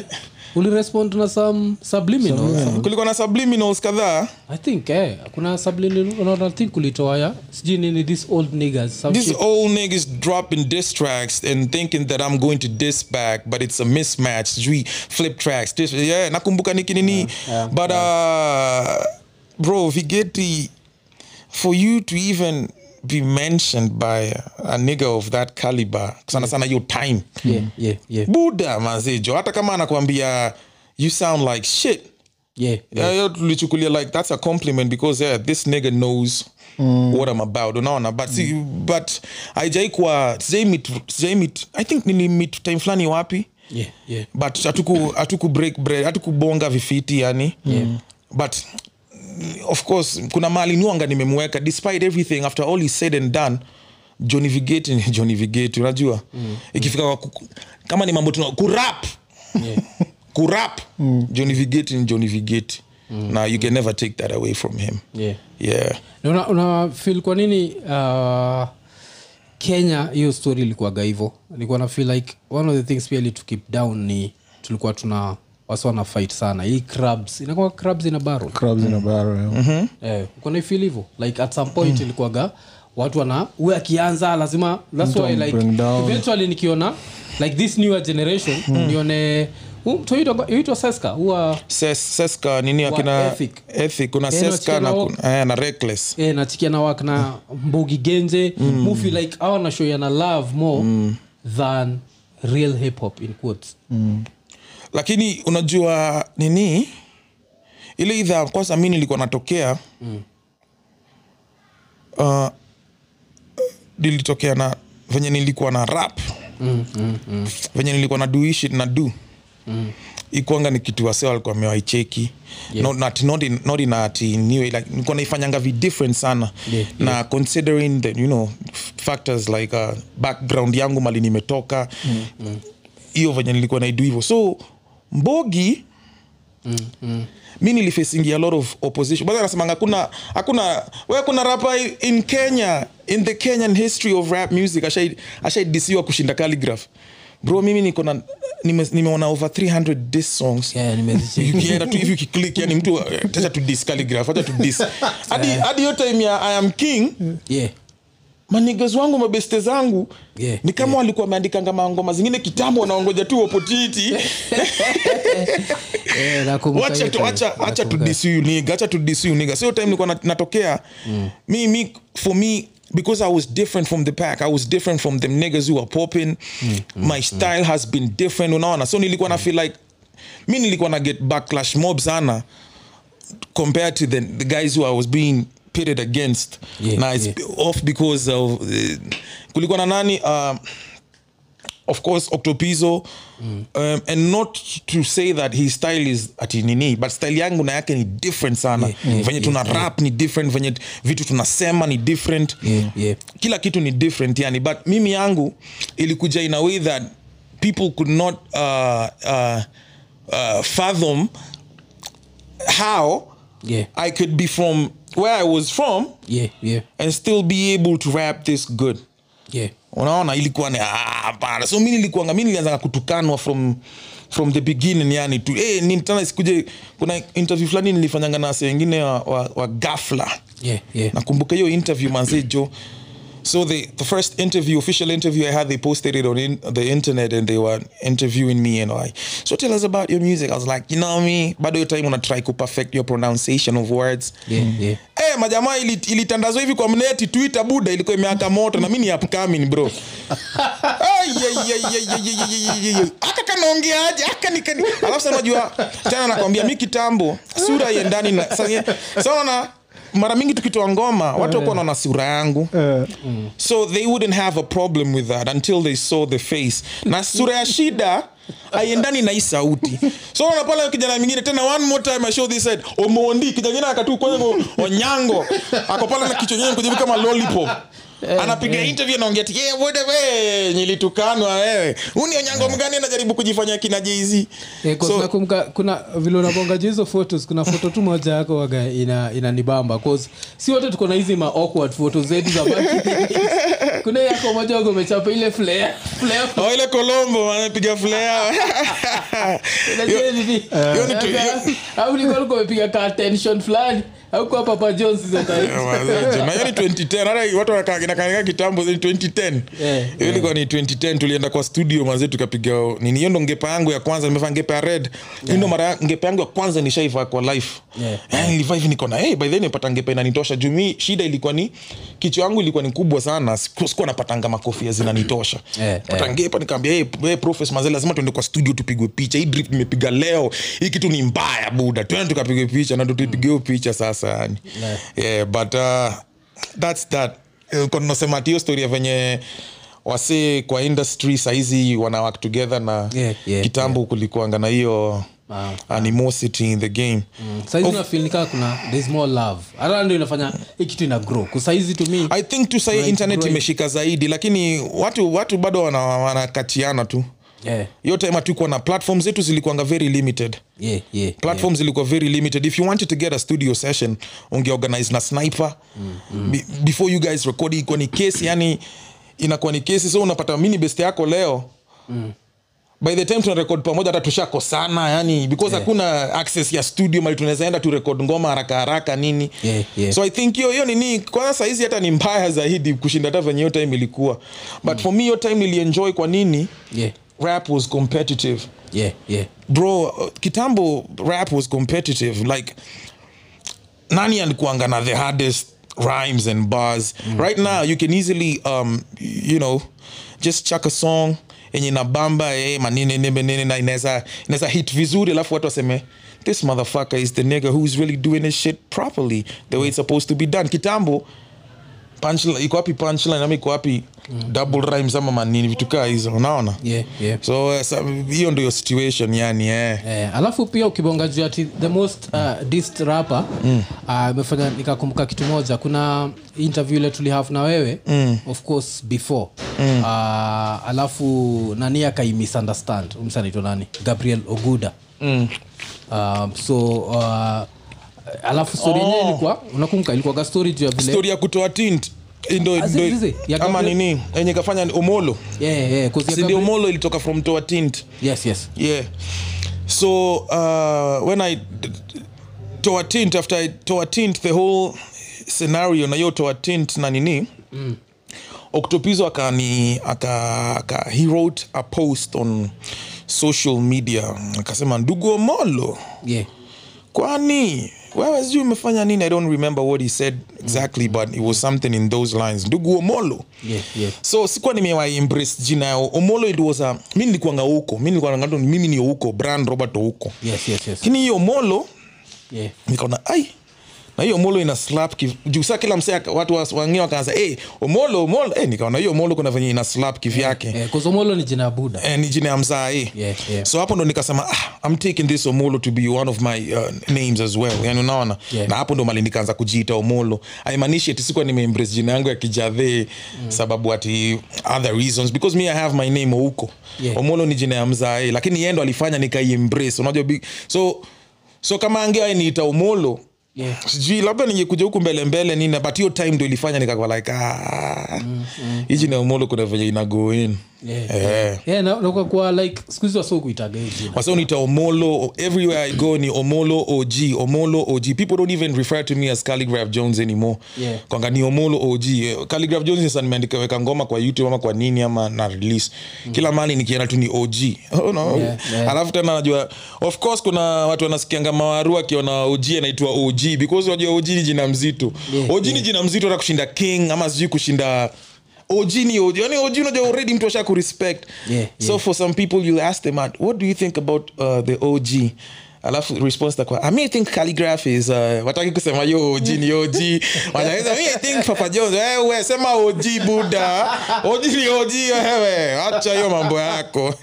ulirespond na some subliminals kulikuwa na subliminals kadhaa i think eh, kuna subliminal I think ulitoa ya sijui nini this old niggas some These shit. old niggas dropping diss tracks and thinking that I'm going to diss back, but it's a mismatch. Sijui flip tracks. This, yeah, nakumbuka niki nini. yeah, but uh, bro, Vigeti, for you to even be mentioned by a nigga of that caliber, sana sana your time. yeah, yeah, yeah, Buda mazijo hata kama anakuambia you sound like shit. yeah, Yeah, yeah, tulichukulia like that's a compliment because yeah, this nigga knows what I'm about. Unaona? But see, but haijai kuwa sijai meet sijai meet I think nilimit time fulani wapi? Yeah, yeah. but hatuku break bread hatukubonga vifiti yani. Yeah. but of course kuna mali nuanga nimemweka despite everything after all is said and done Johnny Vigeti ni (laughs) Johnny Vigeti unajua? Ikifika kwa kama ni mambo tuna kurap Yeah. (laughs) kurap Johnny Vigeti ni Johnny Vigeti. Na you can never take that away from him. Yeah. yeah. Na una, una feel kwa nini uh, kenya hiyo story ilikuwaga hivo nilikuwa na feel like one of the things pia ili to keep down ni tulikuwa tuna wasi wana fight sana. Hii crabs inakuwa crabs ina barrel. Crabs in a barrel yeah. eh, ukona feel hivyo? Like at some point ilikuwaga watu wana uwe akianza lazima that's why like eventually nikiona like this newer generation nione toitwa seska huwa Ses, seska nini akina Ethic. ethic kuna Eh, seska na, eh, na reckless. Nachikia na wak na mbugi genje. Mm. mufi like awa nashoyana love more mm. than real hip hop in quotes lakini unajua nini? Ile idha kwanza mi nilikuwa natokea mm. uh, nilitokea na venye nilikuwa na rap. Mm, mm, mm. venye nilikuwa na duishi na du mm. ikuanga ni kitu wase walikuwa mewaicheki Yeah. not, not, not, in, not in ati niwe like nilikuwa naifanyanga vi different sana. Yeah, na considering the you know factors like uh, background yangu mali nimetoka. Hiyo venye nilikuwa naidu hivyo. So mbogi? Mm, mm. mi nilifacingi a lot of opposition. Baa anasemanga hakuna hakuna we kuna rapa in kenya in the kenyan history of rap music ashai- ashaidisiwa kushinda calligraph. Bro mimi niko na nime- nimeona over 300 dis songs. Yeah, ukienda tu hivi ukiklik yani mtu acha tu dis calligraph acha tu (laughs) hadi hiyo time ya i am king yeah. Manigas wangu mabeste zangu. Yeah, ni kama walikuwa wameandikanga mangoma zingine kitambo wanaongoja tu opportunity. (laughs) Eh, nakumbuka wacha hiyo tu time. nilikuwa na- natokea. Me mi for me because I was different from the pack I was different from them niggas who are popping. My style has been different unaona? So nilikuwa na feel like mi nilikuwa na get backlash mob sana compared to the, the guys who I was being pitted against Yeah, na it's yeah. off because of uh, kulikuwa na nani uh, of course octopizo um, and not to say that his style is ati nini but style yangu na yake ni different sana Yeah, yeah, venye tuna rap ni different venye vitu tunasema ni different Yeah, yeah. kila kitu ni different yani but mimi yangu ilikuja in a way that people could not uh, uh, uh, fathom how Yeah. i could be from where i was from Yeah, yeah, and still be able to rap this good. Yeah. unaona ilikuwa ni ah, hapana. So mi nilikuanga mi nilianzanga kutukanwa from from the beginning yani tu. Hey, ni tena sikuje kuna interview fulani nilifanyanga na wase wengine wa, wa, wa gafla Yeah, yeah. nakumbuka hiyo interview manze jo So the the first interview, official interview I had, they posted it on in, the internet and they were interviewing me and I. So tell us about your music. I was like, you know me, bado hiyo time unatry kuperfect your pronunciation of words. Yeah, hmm. yeah. Eh, hey, ilitandazwa hivi kwa mneti Twitter buda ilikuwa imeaka moto na mimi ni upcoming bro. Aka kanaongeaje? Aka nikani. Alafu sana unajua tena nakwambia mimi kitambo sura iendani na sasa unaona mara mingi tukitoa ngoma watu wakuwa naona sura yangu. So they wouldn't have a problem with that until they saw the face. Na sura ya shida aiendani na hii sauti. So na pale kijana mingine tena one more time i show this side omondi kijana akatu kwenye onyango. Ako pale na kichwa nyenye kujibu kama lollipop anapiga interview anaongea ati yeah, what we nilitukanwa wewe. Uni onyango mgani anajaribu kujifanya kina Jay-Z. Eh, kwa so kumka, kuna vile unabonga hizo photos? Kuna foto tu moja yako waga ina inanibamba cause si wote tuko na hizi ma awkward photos zetu za back kuna yako moja wago umechapa ile flare flare oh, ile Colombo anapiga flare. Hiyo ni tu- au ulikuwa ulikuwa umepiga ka attention fulani au papa jones hizo time na hiyo ni 2010 hata watu wanakaa kitambo 2010 Yeah, yeah. ilikuwa ni 2010 tulienda kwa studio mazee tukapiga nini hiyo ndo ngepa yangu ya kwanza nimevaa ngepa ya red. Hiyo ndo mara ngepa yangu ya kwanza nishaivaa kwa life. Yeah. yeah, nilivaa hivi niko na hey, by then nimepata ngepa inanitosha. Juu mi shida ilikuwa ni kichwa yangu ilikuwa ni kubwa sana sikuwa napatanga makofia zinanitosha. Yeah, pata ngepa nikaambia hey, hey, profes mazee lazima tuende kwa studio tupigwe picha. Hii drip nimepiga leo hii kitu ni mbaya buda. Tuende tukapigwe picha na hiyo picha sasa yani Yeah. yeah, but uh, that's that. Eh, tiyo ya venye wasee kwa industry sahizi wana work together na Yeah, yeah, kitambo kulikuanga na hiyo Ah, animosity in the game. Saizi nafil kuna there's more love. Hata ndio inafanya hii kitu ina grow kusaizi to me i think tu sahii internet imeshika zaidi lakini watu watu bado wanakatiana wana tu yeah, hiyo time hatukuwa na platform zetu zilikuanga very limited. Yeah, yeah, platforms zilikuwa very limited. If you wanted to get a studio session ungeorganize na sniper. Be, before you guys record ikuwa ni kesi yani inakuwa ni kesi so unapata mini best yako leo. By the time tunarekod pamoja hata tushakosana yani because hakuna access ya studio mali tunawezaenda turekod ngoma haraka haraka nini. Yeah, yeah. so i think hiyo hiyo nini kwanza sahizi hata ni mbaya zaidi kushinda hata venye hiyo time ilikuwa. But for me hiyo time nilienjoy kwa nini? Yeah, rap was competitive. Yeah, yeah. bro uh, kitambo rap was competitive like nani alikuanga na the hardest rhymes and bars? Right now you can easily um you know just chuck a song enye na bamba eh, manini nene nene na inaweza inaweza hit vizuri alafu watu waseme this motherfucker is the nigger who's really doing his shit properly the way it's supposed to be done. Kitambo punchline iko wapi punchline ama iko wapi double rhymes ama manini vitu kaa hizo unaona Yeah, yeah. so uh, hiyo ndio situation yani eh. Eh, alafu pia ukibonga juu ati the most uh, dist rapper amefanya nikakumbuka kitu moja kuna interview ile tulihave na wewe mm. of course before mm. uh, alafu nani akaimisunderstand umsa anaitwa nani gabriel oguda mm. uh, so uh, alafu stori yenyewe Oh. ilikuwa unakumbuka ilikuwaga stori juu ya vile story ya kutoa tint. Ah, ya ama Gabriel- nini? Enye kafanya ni omolo. Yeah, yeah, 'cause ya sindio Gabriel- omolo ilitoka from toa tint? Yes yes. Yeah. So uh, when i d- d- toa tint after i toa tint the whole scenario na hiyo toa tint na nini mm. octopizo akani aka, aka he wrote a post on social media. Akasema ndugu omolo yeah. kwani wewe sijui umefanya nini? I don't remember what he said exactly but it was something in those lines. Ndugu omolo yeah yeah. So sikuwa nimewa embrace jina yao omolo it was a mi nilikuwanga huko mi nilikuwa mimi ni huko brian robert huko yes yes yes. Lakini hiyo omolo yeah. nikaona ai na hiyo omolo ina slap juu saa kila msee watu wa- wengine wakaanza hey, omolo omolo hey, nikaona hiyo omolo kuna venye ina slap kivyake eh, kuzomolo ni jina ya buda Eh, ni jina ya mzaa eh. Yeah, yeah. so hapo ndo nikasema ah, i'm taking this omolo to be one of my uh, names as well yani unaona Yeah. na hapo ndo mali nikaanza kujiita omolo haimaanishi ati sikuwa nimeembrace jina yangu ya kijadhe mm. sababu ati other reasons because me i have my name huko Yeah. omolo ni jina ya mzaa hey. lakini yeye ndo alifanya nikaiembrace unajua so so kama ange niita omolo Yeah. sijui labda ningekuja huku mbele mbele nina but hiyo time ndo ilifanya nikakwa like ah, hii jina mm. omolo kuna venye ina Yeah. Eh. Yeah, na- na kwa like skuhizi waso kuitaga wasa unita omolo everywhere i go ni omolo og omolo og people don't even refer to me as calligraph jones anymore Yeah. kwanga ni omolo og calligraph jones sasa nimeandika weka ngoma kwa youtube ama kwa nini ama na release kila mali nikienda tu ni og (laughs) oh, no. Yeah, yeah. alafu tena najua of course kuna watu wanasikianga mawaru akiona og anaitwa og because unajua og ni jina mzito Yeah, og ni jina mzito hata kushinda king ama sijui kushinda og ni og yani og unajua already mtu asha kurespect Yeah, so yeah. for some people you ask them what do you think about uh, the og alafu response takwa i mean i think calligraph is uh, wataki kusema yo og ni og (laughs) wanaweza me i think papa jones wewe sema og buda (laughs) og ni og wewe. Acha hiyo mambo yako. (laughs)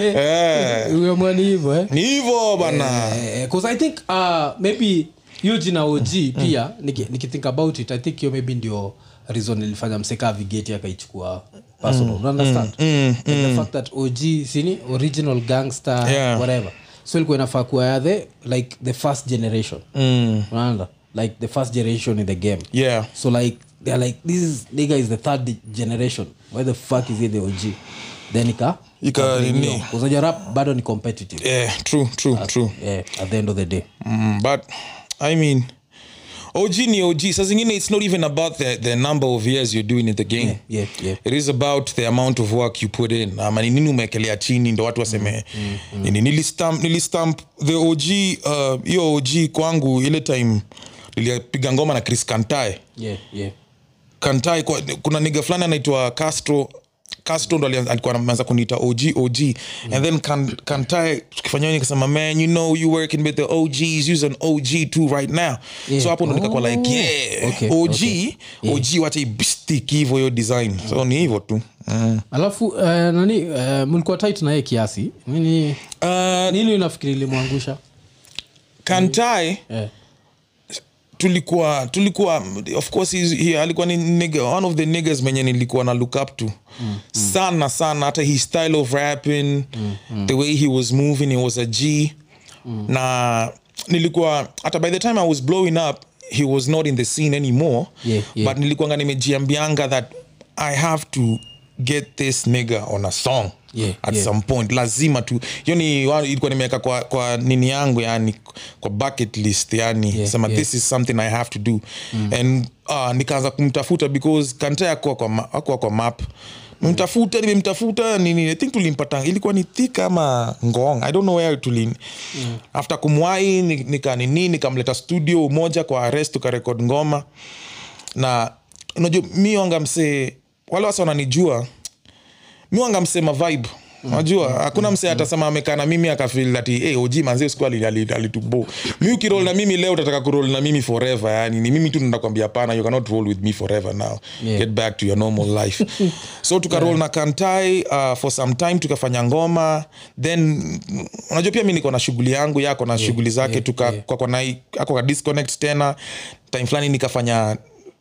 Yeah. eh? ni hivyo bana because i think uh, maybe hiyo na og pia niki- about it i think hiyo maybe ndio reason ilifanya mseka vigeti akaichukua personal mm. understand? Like the fact that og sini original gangster Yeah. whatever. So ilikuwa inafaa kuwa ya the like the first generation. Mm. unaanda like the first generation in the game. Yeah. So like they're like this is nigga is the third generation. Why the fuck is he the og then ika Ika rap bado ni competitive. Yeah true true true. yeah, at the end of the day. Mm, but I mean, OG ni OG. Sa zingine, it's not even about the, the number of years you're doing in the game. yeah, yeah. It is about the amount of work you put in. Ama ni nini umekelea chini ndo watu waseme nini nilistamp, nilistamp the OG uh, hiyo OG kwangu ile time nilipiga ngoma na Chris Kantai. yeah, yeah. Kantai kwa, kuna niga fulani anaitwa Castro Castro ndo alikuwa ameanza kuniita OG OG and then kan, tukifanya nini kasema man you know you working with the OGs use an OG too right now Yeah. so hapo ndo nikakuwa like Oh. yeah Okay, OG okay. OG wacha ibstik hivyo hiyo design so ni hivyo tu mm. alafu uh, nani uh, mlikuwa tit naye kiasi nini uh, nini unafikiri ilimwangusha kantae yeah. Tulikuwa tulikuwa of course he, alikuwa ni nigga, one of the niggas menye nilikuwa na look up to. Mm, sana sana hata his style of rapping the way he was moving he was a g. Na nilikuwa hata by the time i was blowing up he was not in the scene anymore. Yeah, yeah. but nilikuanga nimejiambianga that i have to get this nigger on a song Yeah, at yeah. some point lazima tu hiyo ni ilikuwa nimeweka kwa, kwa nini yangu yani kwa bucket list yani Yeah, sema yeah. this is something i have to do. And uh, nikaanza kumtafuta because kanta akuwa kwa, hakuwa kwa map. Mtafuta nimemtafuta nini i think tulimpata ilikuwa ni thika ama ngong i don't know where tuli after kumwai nika nini nikamleta studio moja kwa arrest tukarekod ngoma. Na unajua mi wanga msee wale wasa wananijua mi msema msee mavibe najua hakuna msee atasema amekaa na mimi akafil ati hey, oji manzie siku ali- ali- alitubo mi ukirol na mimi leo utataka kurol na mimi forever yani ni mimi tu ndakwambia hapana you cannot roll with me forever now. Yeah. get back to your normal life. So tukarol na kantai uh, for some time tukafanya ngoma. Then mm, unajua pia mi niko na shughuli yangu yako na shughuli zake yeah, tuka yeah. kwa, kwa na, ako ka disconnect tena. Time fulani nikafanya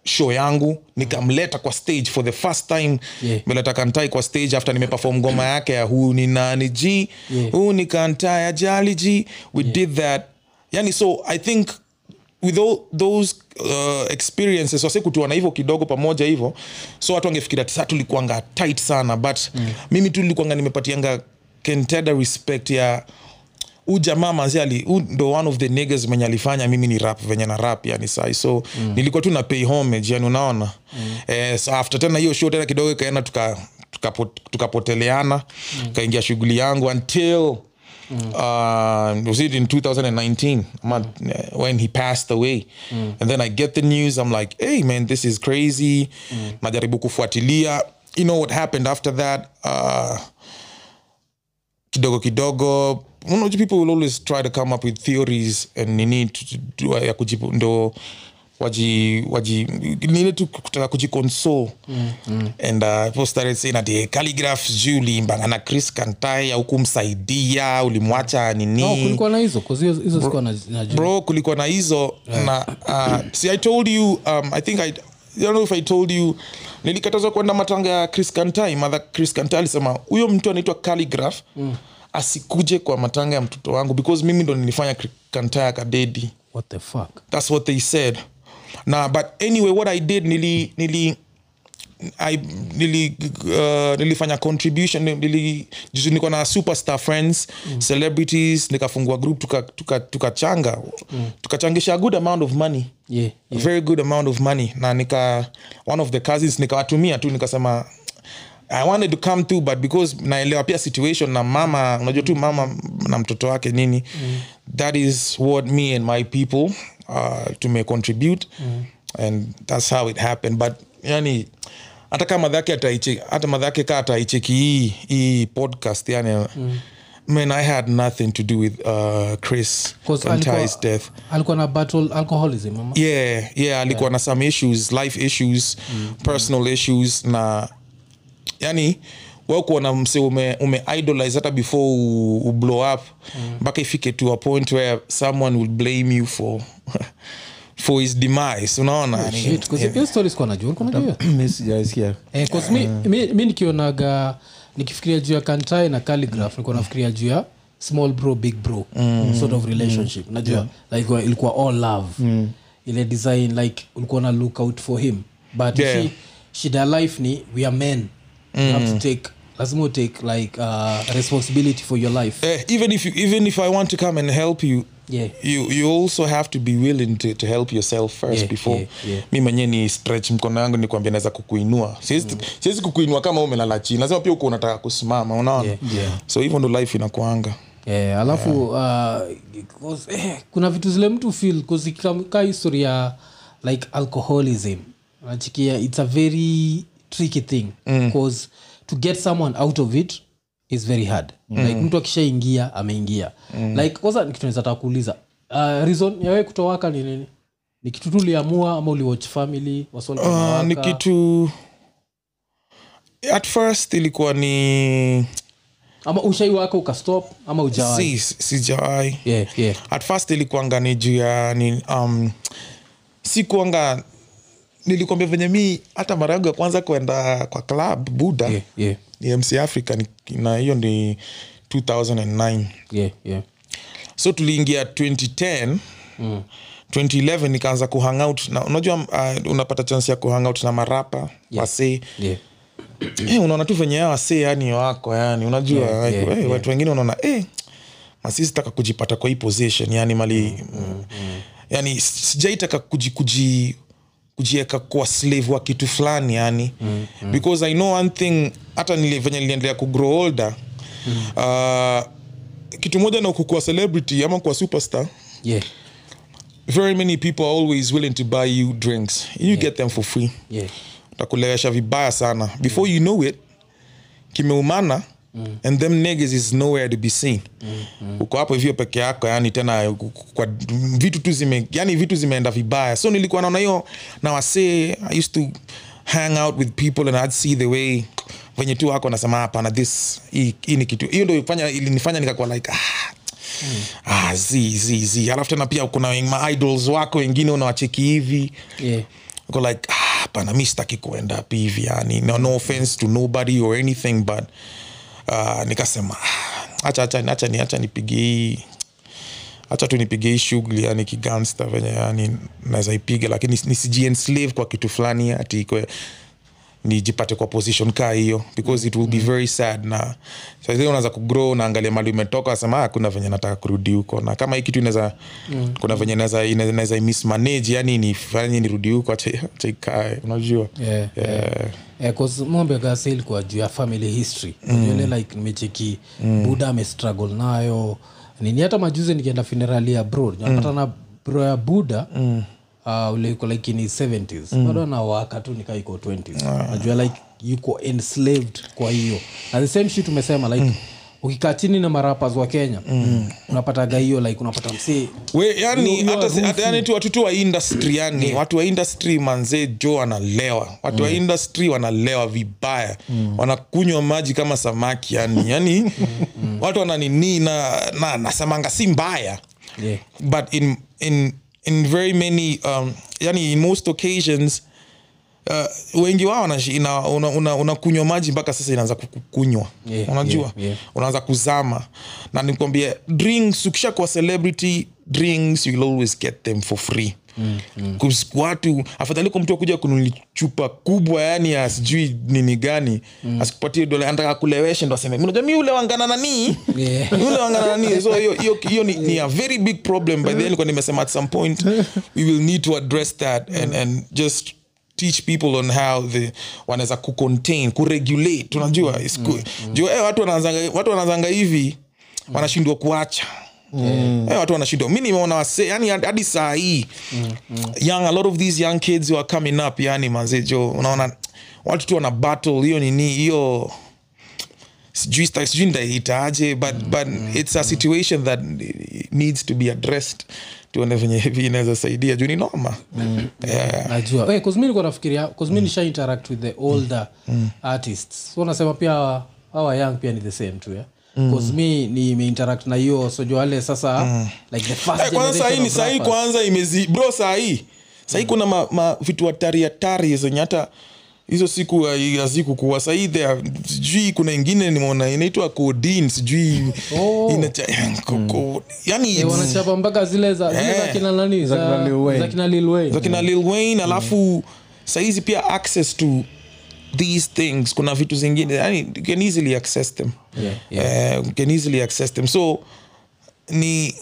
show yangu nikamleta kwa stage for the first time Yeah. meleta kantai kwa stage after nimeperform ngoma yake ya huu ni nani ji Yeah. huu ni kantai ajali ji we did that yani so i think with all those uh, experiences wase kutuana hivyo kidogo pamoja hivyo so watu wangefikiria sa tulikuanga tight sana but mm. mimi tu nilikuanga nimepatianga kenteda respect ya huu jamaa manzi ali huu ndo one of the niggas mwenye alifanya mimi ni rap venye na rap yani sai. So mm. nilikuwa tu na pay homage yani unaona? Mm. eh, so after tena hiyo show tena kidogo ikaenda tuka tukapoteleana tuka mm. kaingia shughuli yangu until uh, was it in 2019 ama, uh, when he passed away. And then i get the news i'm like hey man this is crazy. Najaribu kufuatilia. You know what happened after that? Uh, kidogo kidogo unajua people will always try to come up with theories and nini to- ya kujibu ndo waji waji nile tu kutaka kujiconsole mm, mm. and uh, people started saying that eh, calligraph sijui uliimbana na chris kantai au kumsaidia ulimwacha nini no, kulikuwa na hizo hizo sikuwa na- najua bro kulikuwa na hizo na uh, see i told you um, i think i I don't know if i told you nilikatazwa kwenda matanga ya chris kantai madha chris kantai alisema huyo mtu anaitwa calligraph mm. Asikuje kwa matanga ya mtoto wangu because mimi ndo nilifanya kantaya kadedi what the fuck? That's what they said. Na but anyway what i did nili nili I, nili, uh, nilifanya contribution nili, juzi na superstar friends mm. celebrities nikafungua group tukachanga tuka, tuka tukachanga. Mm. tukachangisha a good amount of money. Yeah, a very good amount of money. Na nika one of the cousins nikawatumia tu nikasema i wanted to come through but because naelewa pia situation na mama unajua tu mama na mtoto wake nini mm. that is what me and my people uh, tume contribute mm. and that's how it happened but yani hata kama madhake ataiche hata madhake ka ataicheki hii hii podcast yani mm. man i had nothing to do with uh, chris 'Cause death alikuwa na battle alcoholism mama? yeah yeah alikuwa na some issues life issues personal issues na yani we kuona mse ume, ume idolize hata before u, u blow up mpaka ifike to a point where someone will blame you for (laughs) for his demise. Unaona? (clears throat) Mi Eh, nikionaga nikifikiria juu ya kantai na calligraph nilikuwa nafikiria juu ya small bro big bro sort of relationship. Najua like ilikuwa all love. Ile design like ulikuwa na look out for him. But Yeah. yeah. shida ya life ni we are men you have to take lazima utake like uh, responsibility for your life. Uh, even if you, even if i want to come and help you Yeah. you, you also have to be willing to, to help yourself first Yeah, before. yeah, yeah. mi mwenyewe ni stretch mkono yangu ni kuambia naweza kukuinua. Siwezi siwezi kukuinua kama umelala chini. Lazima pia uko unataka kusimama unaona? Yeah, yeah. so hivyo ndo life inakuanga. Yeah, alafu uh, 'cause, eh, kuna vitu zile mtu feel ka historia like alcoholism. Nachikia it's a very tricky thing because to get someone out of it is very hard. Like mtu akishaingia ameingia. Like kwanza kitu naweza taka kuuliza uh, reason yawe kutowaka ni nini? Ni kitu tu uliamua ama uliwatch family uh, ni kitu at first ilikuwa ni ama ushai wako ukastop ama ujawai si sijawai yeah, yeah. at first ilikuanga ni juu ya ni um, si kuanga nilikwambia venye mi hata mara yangu ya kwanza kwenda kwa club buda Yeah, yeah, ni mc africa ni- na hiyo ni 2009 yeah, yeah. so tuliingia 2010 mm. 2011 nikaanza kuhangout na unajua uh, unapata chance ya kuhangout na marapa yeah. wasee Yeah. hey, (clears throat) unaona tu venye hao wasee yani wako yani unajua Yeah, yeah, hey, yeah. watu wengine unaona hey, masisi taka kujipata kwa hii position yani mali yani sijaitaka kuji, kuji kujieka kuwa slave wa kitu fulani yani mm, mm. because i know one thing hata nilivenya niliendelea kugrow older mm. uh, kitu moja na kukuwa celebrity ama kuwa superstar Yeah. very many people are always willing to buy you drinks you get them for free Yeah. takulewesha vibaya sana before you know it kimeumana mm. and them niggas is nowhere to be seen mm, mm. uko hapo hivyo peke yako yani tena kwa vitu tu zime yani vitu zimeenda vibaya so nilikuwa naona hiyo na wasee i used to hang out with people and i'd see the way venye tu wako nasema hapana this hii ni kitu hiyo ndo ilinifanya nikakuwa like ah, mm. ah, zi zi zi alafu tena pia kuna maidols wako wengine unawacheki hivi Yeah. go like ah, pana mi sitaki kuenda up hivi yani no, no offense to nobody or anything but uh, nikasema ah, acha acha acha ni acha nipige hii acha tu nipige hii shughuli yani kigangster venye yani naweza ipiga lakini nisijienslave kwa kitu fulani ati nijipate kwa position kaa hiyo because it will be very sad na saizi unaanza kugrow naangalia mali umetoka asema ah, kuna venye nataka kurudi huko na kama hii kitu inaweza mm. kuna venye naweza inaweza mismanage yani nifanye nirudi huko acha ikae unajua Yeah, yeah. Yeah, 'cause mombe gasi ilikuwa juu ya family history mm. Yule like nimecheki buda amestruggle nayo nini hata majuzi nikienda funerali ya bro napata na bro ya buda mm. Uh, ule yuko like in his 70s mm. bado anawaka tu nikaa iko 20s najua like yuko enslaved kwa hiyo. Na the same shit umesema like ukikaa chini na marapas wa kenya mm. unapataga hiyo like unapata msee. Yani You- you hata are si- hata roofing. yani tu watu tu wa industry yani watu wa industry manzee jo wanalewa. Watu wa industry wanalewa vibaya. Wanakunywa maji kama samaki yani (laughs) yani watu wananini na, na nasemanga si mbaya. Yeah. but in in in very many um, yani in most occasions uh, wengi wao unakunywa una- una- maji mpaka sasa inaanza kukunywa Yeah, unajua? yeah, yeah. unaanza kuzama. Na nikwambia drinks ukisha kuwa celebrity drinks you'll always get them for free Kus- watu afadhali kwa mtu akuja kunuli chupa kubwa yani ya sijui nini gani asikupatie dola anataka kuleweshe ndo aseme unajua mi ulewangana nanii Yeah. ulewangana nanii so hiyo hiyo hiyo ni, ni a very big problem by then kwa nimesema at some point we will need to address that and, and just teach people on how the wanaweza kucontain kuregulate unajua mm, mm. juu eh, watu wanaanzanga watu wanaanzanga hivi wanashindwa kuacha Eh, watu wanashindwa. Mi nimeona wase yani hadi saa hii young a lot of these young kids who are coming up yani manzejo unaona watu tu wana battle hiyo nini hiyo sijui sijui ndaitaje but, but it's a situation that needs to be addressed tuone venye hivi inaweza saidia juu ni noma yeah. najua. Hey, mi nilikuwa nafikiria cause mi nisha interact with the older artists. So nasema pia hawa young pia ni the same tu yeah? Cause mi nimeinteract na hiyo sojo wale sasa like the first Eh, kwanza sahii ni sahii kwanza imezi bro sahii sahii kuna ma, ma, vitu hatari hatari zenye hata hizo siku hazikukuwa sahii there sijui kuna ingine nimeona inaitwa codeine sijui (laughs) Oh. inacha- ko- ko- yani Eh, wanachapa mpaka zile za Eh. kina nani Za kina Lil Wayne. za kina Lil Wayne. za kina lil wayne alafu sahizi pia access to these things kuna vitu zingine yani you can easily access them. Yeah, yeah. Uh, you can easily access them. So ni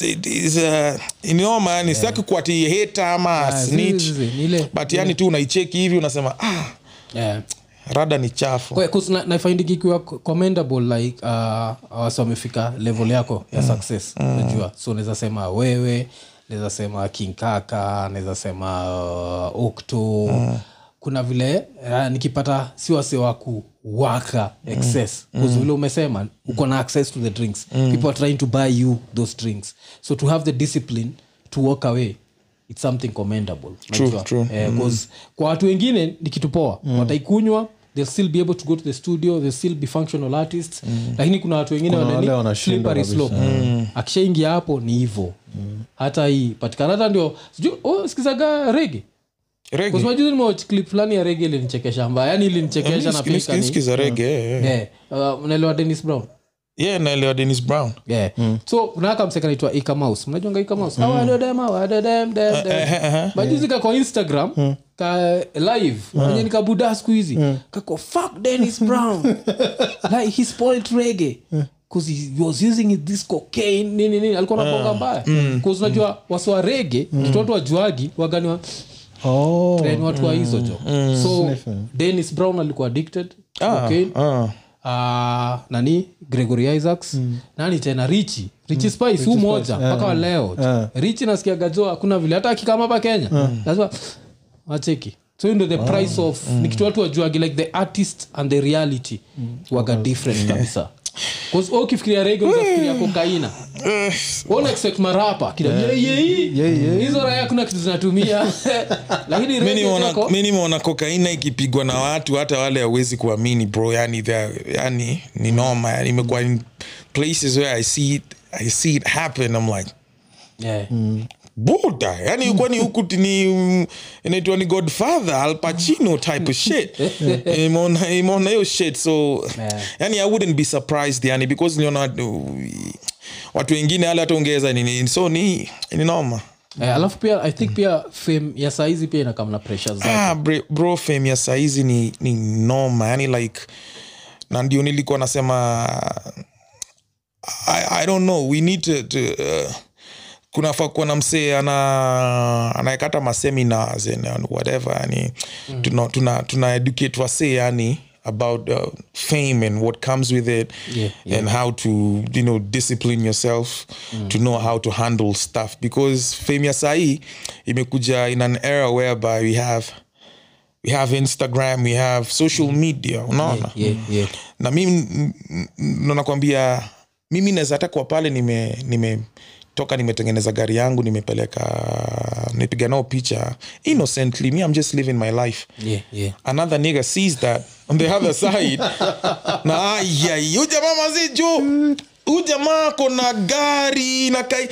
uh, inoma yani sitaki kuati heta ama yeah, snitch. zi- zi, zi. but yani tu unaicheki hivi unasema ah, Yeah. rada ni chafu. Kwa- 'cause na- naifindiki ikiwa commendable like uh, wasi wamefika level yako ya success unajua. So naweza sema wewe naweza sema king kaka naweza sema uh, okto kuna vile uh, nikipata si wase wa kuwaka excess. Mm. vile umesema uko na access to the drinks. People are trying to buy you those drinks. So to have the discipline to walk away it's something commendable. True, true. Uh, mm. kwa watu wengine ni kitu poa wataikunywa they'll still be able to go to the studio they'll still be functional artists. Lakini kuna watu wengine wanani slope. Slope akishaingia hapo ni hivo hata hii patikana hata ndio oh, sikizaga rege Reggae. majuzi nimewatch clip fulani ya rege ilinichekesha mbaya yani ilinichekesha na Nisikiza- pika ni. nisikiza reggae, yeah, yeah. yeah. uh, unaelewa dennis brown? Yeah naelewa denis brown. Yeah. so kunaka mseka naitwa ikamaus mnajuanga ikamaus awadodem awadodem dem dem. kako instagram ka live enye nikabuda siku hizi kako fuck dennis brown. (laughs) Like he spoiled reggae. Because he was using this cocaine nini nini alikuwa naponga mbaya. Bcause unajua wasiwa rege kitu watu wajuagi waganiwa Oh. train watu wa hizo jo so dennis brown alikuwa addicted cocaine. ah. uh, nani? Gregory isaacs. Nani tena? Richi richi spice huu moja? Mpaka wa leo. Richi nasikia gajo hakuna vile. Hata akikama hapa kenya. Lazima wacheki. So ndo the price of ni kitu watu wajuagi like the artist and the reality waga different kabisa ukifikiria rege unafikiria kokaina una marapa hizo raya kuna kitu zinatumia. (laughs) Lakini Mi reggae nimeona- zako- mi nimeona kokaina ikipigwa na watu hata wale hawezi kuamini bro. Yani, yani ni noma yani imekuwa in places where i see it, i see it happen. I'm like Yeah. Buda yani kwani huku ni inaitwa ni godfather al pacino type shit. (laughs) Imeona imeona hiyo shit so Yeah. yani i wouldn't be surprised yani because niliona uh, watu wengine hale hata ungeweza nini so ni ni noma Eh, alafu pia i think pia fame ya saizi pia inakam na pressure zake. Ah, bro, bro fame ya saizi ni, ni noma yani like na ndio nilikuwa nasema I, i don't know we need to, to uh, kunafaa kuwa na msee ana anaekata maseminars and, and whatever yani mm. tuna, tuna, tuna educate wasee yani about uh, fame and what comes with it Yeah, yeah. and how to you know discipline yourself to know how to handle stuff because fame ya sahi imekuja in an era whereby we have we have instagram we have social media unaona yeah, yeah. na mimi nakwambia mimi naweza hata kuwa pale nime nime toka nimetengeneza gari yangu nimepeleka nimepiga nao picha innocently me i'm just living my life. Yeah, yeah. another nigger sees that on the other side. Na ayai hu mazi juu. Hu jamaa kona gari na kai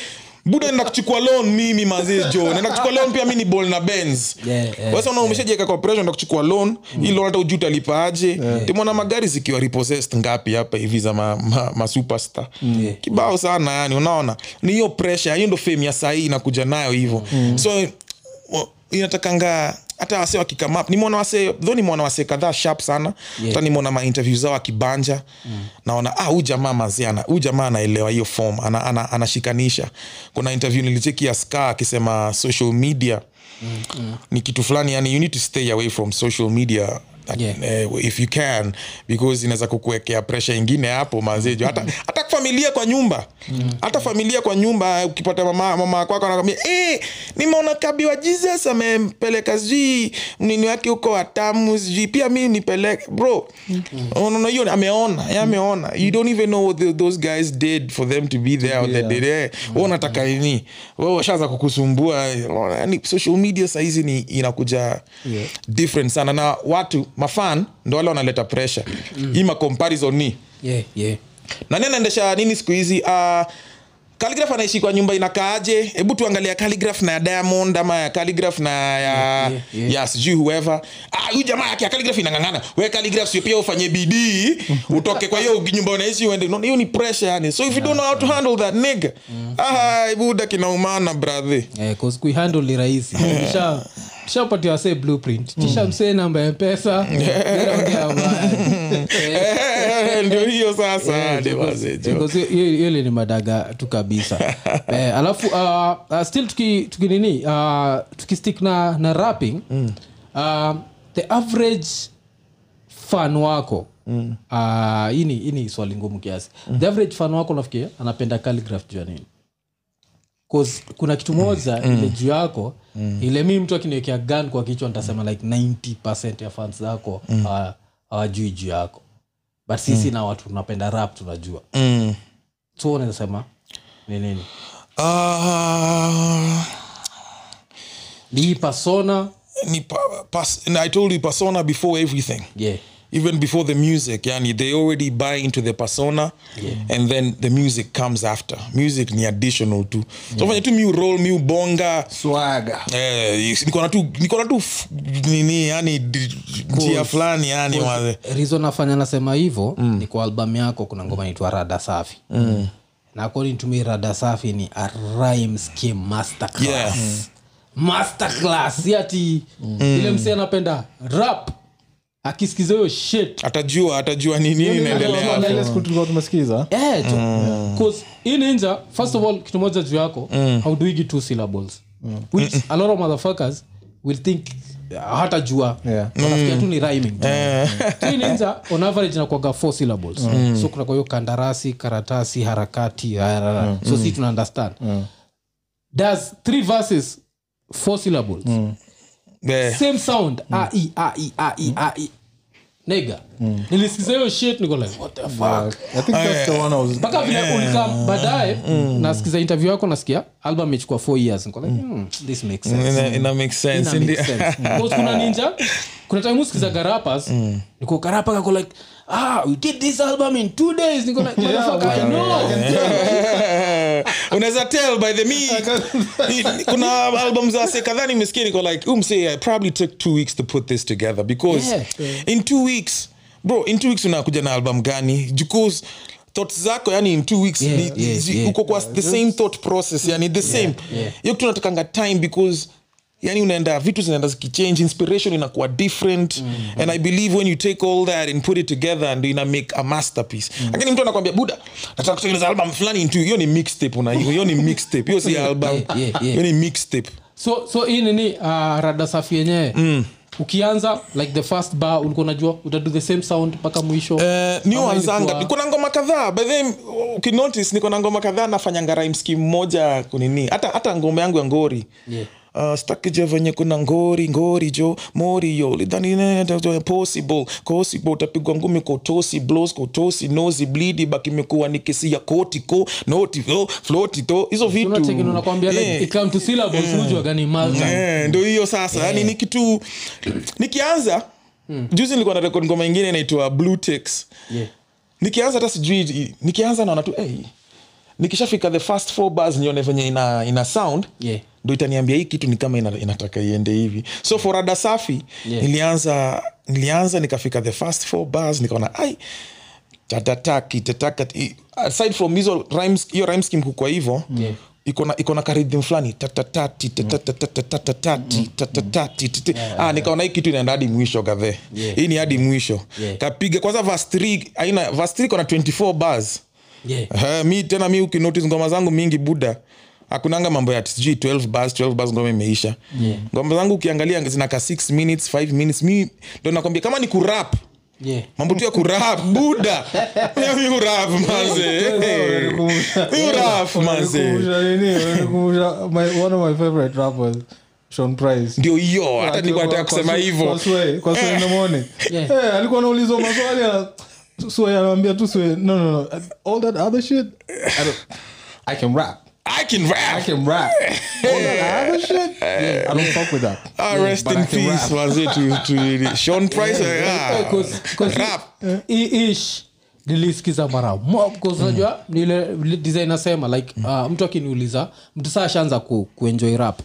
buda nenda kuchukua loan mimi mazee jo naenda kuchukua loan pia mi ni bol na benz. Yeah, yeah, sasa una umeshajieka kwa pressure nenda kuchukua loan hii loan hata ujui yeah. timona magari zikiwa repossessed ngapi hapa hivi za ma, ma, ma yeah. kibao sana yani unaona? Ni hiyo pressure hiyo ndo fame ya sahii inakuja nayo hivyo. So wa- inatakanga hata wase wakikamap nimeona wase tho nimeona wase kadhaa sharp sana. Yeah. hata nimeona mainterview zao akibanja naona ah huu jamaa maziana huu jamaa anaelewa hiyo form. Ana, ana, anashikanisha. Kuna interview nilicheki ya ska akisema social media. Ni kitu fulani yani you need to stay away from social media Yeah. uh, if you can because inaweza kukuwekea presha ingine hapo mazejo hata, hata familia kwa nyumba. Hata familia kwa nyumba ukipata mama mama kwako anakwambia eh, nimeona kabiwa jesus amempeleka sijui mnini wake huko watamu sijui pia mi nipeleke. Bro unaona hiyo ameona yeye ameona. You don't even know what the, those guys did for them to be there on the day. Wewe unataka nini? Wewe washaanza kukusumbua yani social media sahizi ni inakuja Yeah. different sana. Na watu mafan ndo wale wanaleta pressure mm. hii macomparison ni yeah, yeah. nani anaendesha nini siku hizi uh, Calligraph anaishi kwa nyumba inakaaje? Hebu tuangalia Calligraph na ya diamond ama ya Calligraph na ya, Yeah, yeah, yeah. sijui whoever. Ah huyu jamaa yake ya Calligraph inangangana. Wewe Calligraph sio pia ufanye bidii? (laughs) Utoke kwa hiyo nyumba unaishi uende. No, hiyo ni pressure yani. So if you don't know how to handle that nigga. Ah buda kinaumana brother. Eh, 'cause kuihandle ni rahisi. (laughs) Kisha- kishapatia wasee blueprint kisha msee namba ya pesa. (laughs) hiyo sasa ni wazejo ni madaga tu kabisa (laughs) eh, alafu uh, uh, still tuki, tuki nini uh, tukistick na, na rapping mm. uh, the average fan wako mm. uh, ini, ni- swali ngumu kiasi mm. the average fan wako nafikiria anapenda calligraph juu ya nini 'Cause kuna kitu moja mm. ile juu yako mm. ile mii mtu akiniwekea gan kwa kichwa nitasema like 90 ya fans zako hawa- hawajui juu yako but sisi na watu tunapenda rap tunajua. Mm. so unaweza sema ni nini? Uh, ni persona ni pa, pas, and I told you persona before everything. yeah Even before the music, yani they already buy into the persona and then the music comes after. Music ni additional to. So fanya tu mi roll mi bonga. Swaga eh nikona tu nikona tu nini yani njia fulani yani reason afanya nasema hivyo mm. ni kwa album yako kuna ngoma inaitwa rada safi. Mm. na according to me rada safi ni a rhyme scheme masterclass. Yeah. masterclass yati ile msee anapenda rap akisikiza hiyo shit. Atajua atajua ni nini inaendelea. Na ile siku tulikuwa tumesikiza. Eh, jo. 'Cause hii ninja first of all kitu moja juu yako hauduigi two syllables. Which a lot of motherfuckers will think hata jua. Yeah. wanafikia tu ni rhyming. So ninja on average nakwaga four syllables. So kuna kwa hiyo kandarasi karatasi harakati mm. so si tuna understand. Does three verses four syllables Eh, same sound. A i a i a i a nega nilisikiza hiyo shit niko like what the fuck? I think that's the one I was mpaka vile ulikam baadaye nasikiza interview yako nasikia album imechukua four years. Niko like, hmm, this makes sense. ina, ina make sense. Ina make sense. Because kuna ninja (laughs) kuna time usikiza garapas niko garapa kako like ah we did this album in two days. Niko like (laughs) motherfucker i know (laughs) unaweza tell by the me. (laughs) Kuna album za se kadhaa nimesikia niko like umse i probably took two weeks to put this together because Yeah. in two weeks bro in two weeks unakuja na album gani? Because thoughts zako yani in two weeks Yeah, ni- yeah, zi- yeah. uko kwa the same thought process yani the same. yeah. hiyo kitu natakanga time because yani unaenda vitu zinaenda zikichange inspiration inakuwa different. Mm-hmm. and i believe when you take all that and put it together ndo ina make a masterpiece. Lakini mtu anakwambia buda nataka kutengeneza album fulani into hiyo ni mixtape una hiyo ni mixtape hiyo si (laughs) album. yeah, yeah, yeah. ni mixtape. So so hii nini uh, rada safi yenyewe. Ukianza like the first bar ulikuwa unajua utadu the same sound mpaka mwisho. Uh, ni wanzanga ilikuwa- niko na ngoma kadhaa by then ukinotice niko na ngoma kadhaa nafanyanga rhyme scheme moja kunini. Hata hata ngoma yangu ya ngori. Yeah. Uh, stakija venye kuna ngori ngori jo mori yo. Lidhani possible. Possible utapigwa ngumi kotosi blows kotosi nozi blidi baki imekuwa ni kesi ya koti ko noti oh, floti to. Hizo vitu. gani malta Eh, ndo hiyo sasa. Yani ni kitu nikianza juzi nilikuwa na rekod ngoma ingine inaitwa blue tex yeah. nikianza hata sijui nikianza naona tu hey, nikishafika the first four bars nione venye ina, ina sound. Yeah. Ndo itaniambia hii kitu ni kama inataka iende hivi so for rada safi Yeah. nilianza nilianza nikafika the first four bars nikaona ai tatataki tataka aside from hizo rhymes hiyo rhyme scheme kukwa hivyo Yeah. iko na karidhim fulani tatatati tatatati tatatati ah nikaona hii kitu inaenda hadi mwisho gadhe Yeah. hii ni hadi mwisho Yeah. kapiga kwanza 3 aina 3 iko 24 bars yeah. uh, mi tena mi ukinotice ngoma zangu mingi buda hakunanga mambo ya sijui 12 bars 12 bars ngoma imeisha. Yeah. ngoma zangu ukiangalia zinaka 6 minutes 5 minutes. Mi ndo nakwambia kama ni kurap yeah. mambo tu ya kurap (laughs) buda mi urap (laughs) manze. Sean Price. Ndio hiyo hata nilikuwa nataka kusema hivo hivyo. kwa. (laughs) Eh, alikuwa anaulizwa maswali Sway anamwambia tu Sway, no, no, no. All that other shit, I don't- I can rap. I can I rap can rap. All that other shit, (laughs) I don't fuck with that. Ah, rest in peace was it to, to (laughs) Sean Price Yeah, 'cause- 'cause rap. he, ish. Nilisikiza mara. Unajua nile vile design nasema like uh, mtu akiniuliza mtu saa ashaanza ku, kuenjoy rap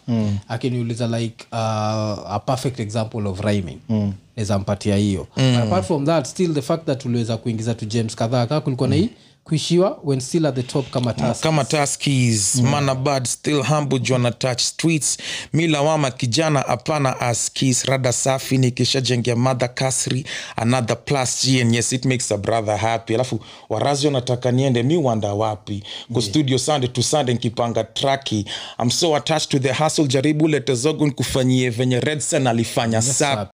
akiniuliza like uh, a perfect example of rhyming. Mm. naweza mpatia hiyo. Mm. apart from that still the fact that tuliweza kuingiza tu james kadhaa kaa kulikuwa na hii kuishiwa when still at the top kama task kama taskis mm. manabad still humble jona touch streets. Mi lawama kijana hapana askis rada safi nikishajengea madha kasri another plus g and yes it makes a brother happy. Alafu warazi wanataka niende mi wanda wapi? Ko studio sunday to sunday nkipanga traki. I'm so attached to the hustle jaribu letezogo nkufanyie venye redsen alifanya sapi